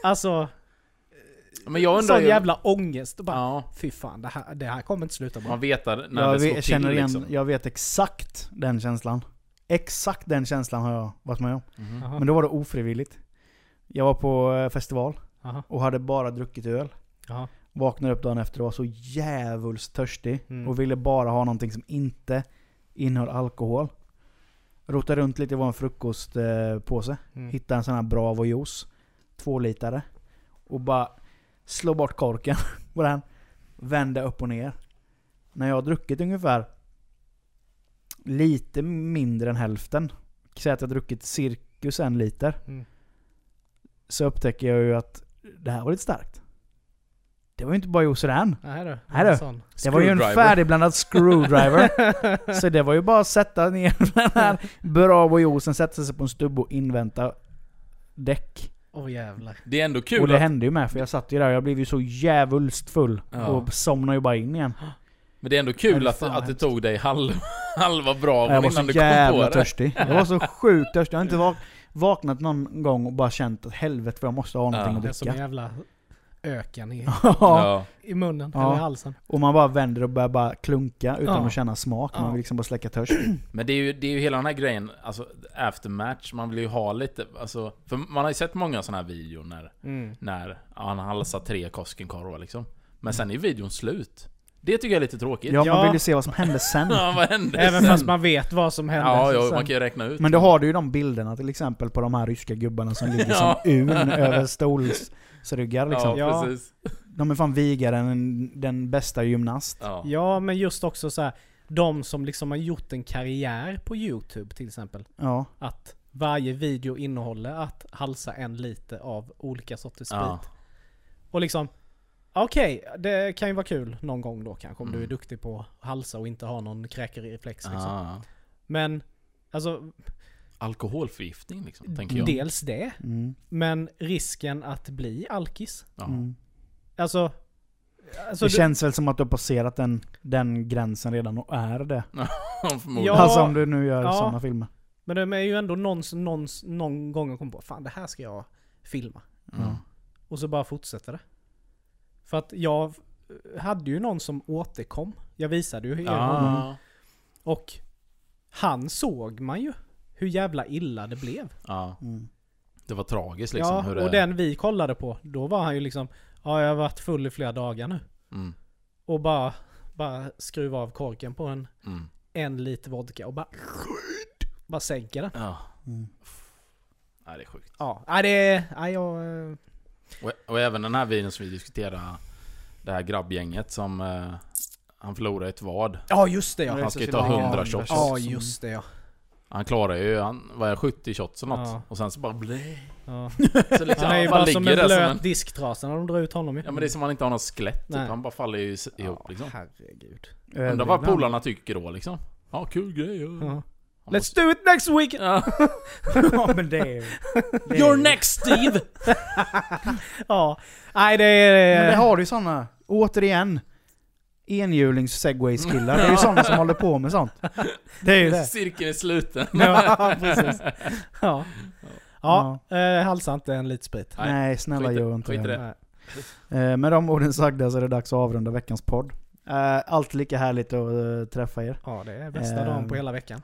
Alltså, Men jag undrar sån ju... jävla ångest. Och bara, Ja, Fy fan, det här, det här kommer inte sluta bra. man vet när Jag det slår vet, till igen, liksom. jag vet exakt den känslan. Exakt den känslan har jag varit med om. Jaha, Men då var det ofrivilligt. Jag var på eh, festival jaha, och hade bara druckit öl. Jaha. Vaknade upp dagen efter och var så djävulskt törstig. Mm. Och ville bara ha någonting som inte innehöll alkohol. Rotade runt lite, var en frukostpåse. Mm. Hittade en sån här Bravo juice. Två litare. Och bara slå bort korken på den. Vände upp och ner. När jag har druckit ungefär lite mindre än hälften. Säg att jag har druckit cirkus en liter. Mm. Så upptäcker jag ju att det här var lite starkt. Det var ju inte bara i den. Nej du. Nej du. Sån. Det var ju en färdigblandad screwdriver. så det var ju bara att sätta ner den här Bravo juicen, sätta sig på en stubbe och invänta däck. Åh jävlar. Det är ändå kul och det att... hände ju med, för jag satt ju där och jag blev ju så jävulst full. Ja. Och somnade ju bara in igen. Men det är ändå kul att, att det tog dig halv, halva bra jag var innan så du kom på jävla det. törstig. Jag var så sjukt törstig. Jag har inte vak- vaknat någon gång och bara känt att helvete vad jag måste ha någonting Ja. Det är att som en dricka. jävla öken i, Ja. I munnen Ja. eller i halsen. Och man bara vänder och börjar bara klunka utan Ja. att känna smak. Man vill liksom bara släcka törst. Men det är, ju, det är ju hela den här grejen, alltså aftermatch, man vill ju ha lite, alltså, för man har ju sett många sådana här videor när, Mm. när han halsar tre Koskenkorvar liksom. Men sen är videon slut. Det tycker jag är lite tråkigt. Ja, Ja. man vill ju se vad som hände sen. Ja, vad hände Även sen? fast man vet vad som händer. Ja, ja, sen. man kan ju räkna ut. Men då har du ju de bilderna till exempel på de här ryska gubbarna som ligger Ja. som un över stolsryggar liksom. Ja, Ja. precis. De är fan vigare än den bästa gymnast. Ja. Ja, men just också så här, de som liksom har gjort en karriär på YouTube till exempel. Ja. Att varje video innehåller att halsa en liter av olika sorters sprit. Ja. Och liksom, okej, det kan ju vara kul någon gång då kanske om du Mm. är duktig på att halsa och inte har någon kräkerreflex liksom. Ja. Men, alltså, Alkoholförgiftning liksom, tänker jag. dels det, Mm. men risken att bli alkis. Ja. Mm. Alltså, alltså det du- känns väl som att du har passerat den, den gränsen redan och är det. Förmodligen. Ja. Alltså om du nu gör Ja. sådana filmer. Men det är ju ändå någon, någon, någon gång jag kom på, fan det här ska jag filma. Mm. Och så bara fortsätter det. För att jag hade ju någon som återkom. Jag visade ju er honom. Ja. Och han såg man ju hur jävla illa det blev. ja. Mm. Det var tragiskt liksom. ja, hur det... och den vi kollade på, då var han ju liksom Ja, jag har varit full i flera dagar nu. Mm. Och bara, bara skruva av korken på en, Mm. en liter vodka och bara bara sänker den. Ja. Mm. Nej, det är sjukt. Ja, nej det är... Nej, jag... eh, Och, och även den här videon som vi diskuterade, det här grabbgänget som... Eh, han förlorade ett vad. Ja, just det ja. Han ska ju ta Ja, 100 100 shots. Ja, just det ja. Han klarar ju, han, vad är det, 70 shots eller något. Ja. Och sen så bara blä. ja. Så liksom, Han är ju bara bara som en blöt en... disktrasa när de drar ut honom ju. Ja men det är som att han inte har något skelett typ. Han bara faller ju ihop Ja, liksom. herregud. Undrar vad polarna tycker då liksom. Ja, kul grej. Ja. Let's do it next week! Ja. ja men det är ju... You're next Steve! Ja. Nej det är... Men det har du ju sådana, återigen, enhjulings segways killar. Det är ju sådana som håller på med sånt. Det är ju det. Cirkeln är sluten. Ja, precis. Ja. Ja, eh, halsa inte en liter sprit. Nej, Nej, snälla skit gör inte skit det. det. Eh, Med de orden sagda så är det dags att avrunda veckans podd. Eh, Alltid lika härligt att eh, träffa er. Ja, det är bästa Ehm. dagen på hela veckan.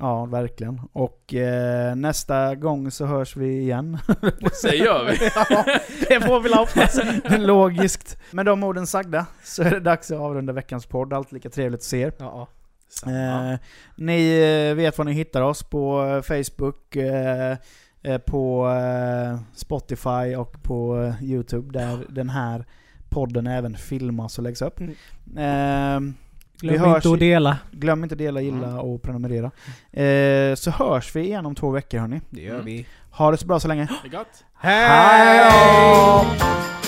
Ja, verkligen. Och eh, nästa gång så hörs vi igen. Det gör vi. Ja, det får vi väl hoppas. Logiskt. Med de orden sagda så är det dags att avrunda veckans podd. Alltid lika trevligt att se er. Ja. Eh, ni eh, vet var ni hittar oss på eh, Facebook, eh, eh, på eh, Spotify och på eh, Youtube där den här podden även filmas och läggs upp. Mm. Glöm hörs inte att dela. glöm inte dela, gilla Mm. och prenumerera. Eh, så hörs vi igen om två veckor hörni. Det gör Mm. vi. Ha det så bra så länge. Det är gott. Hej då!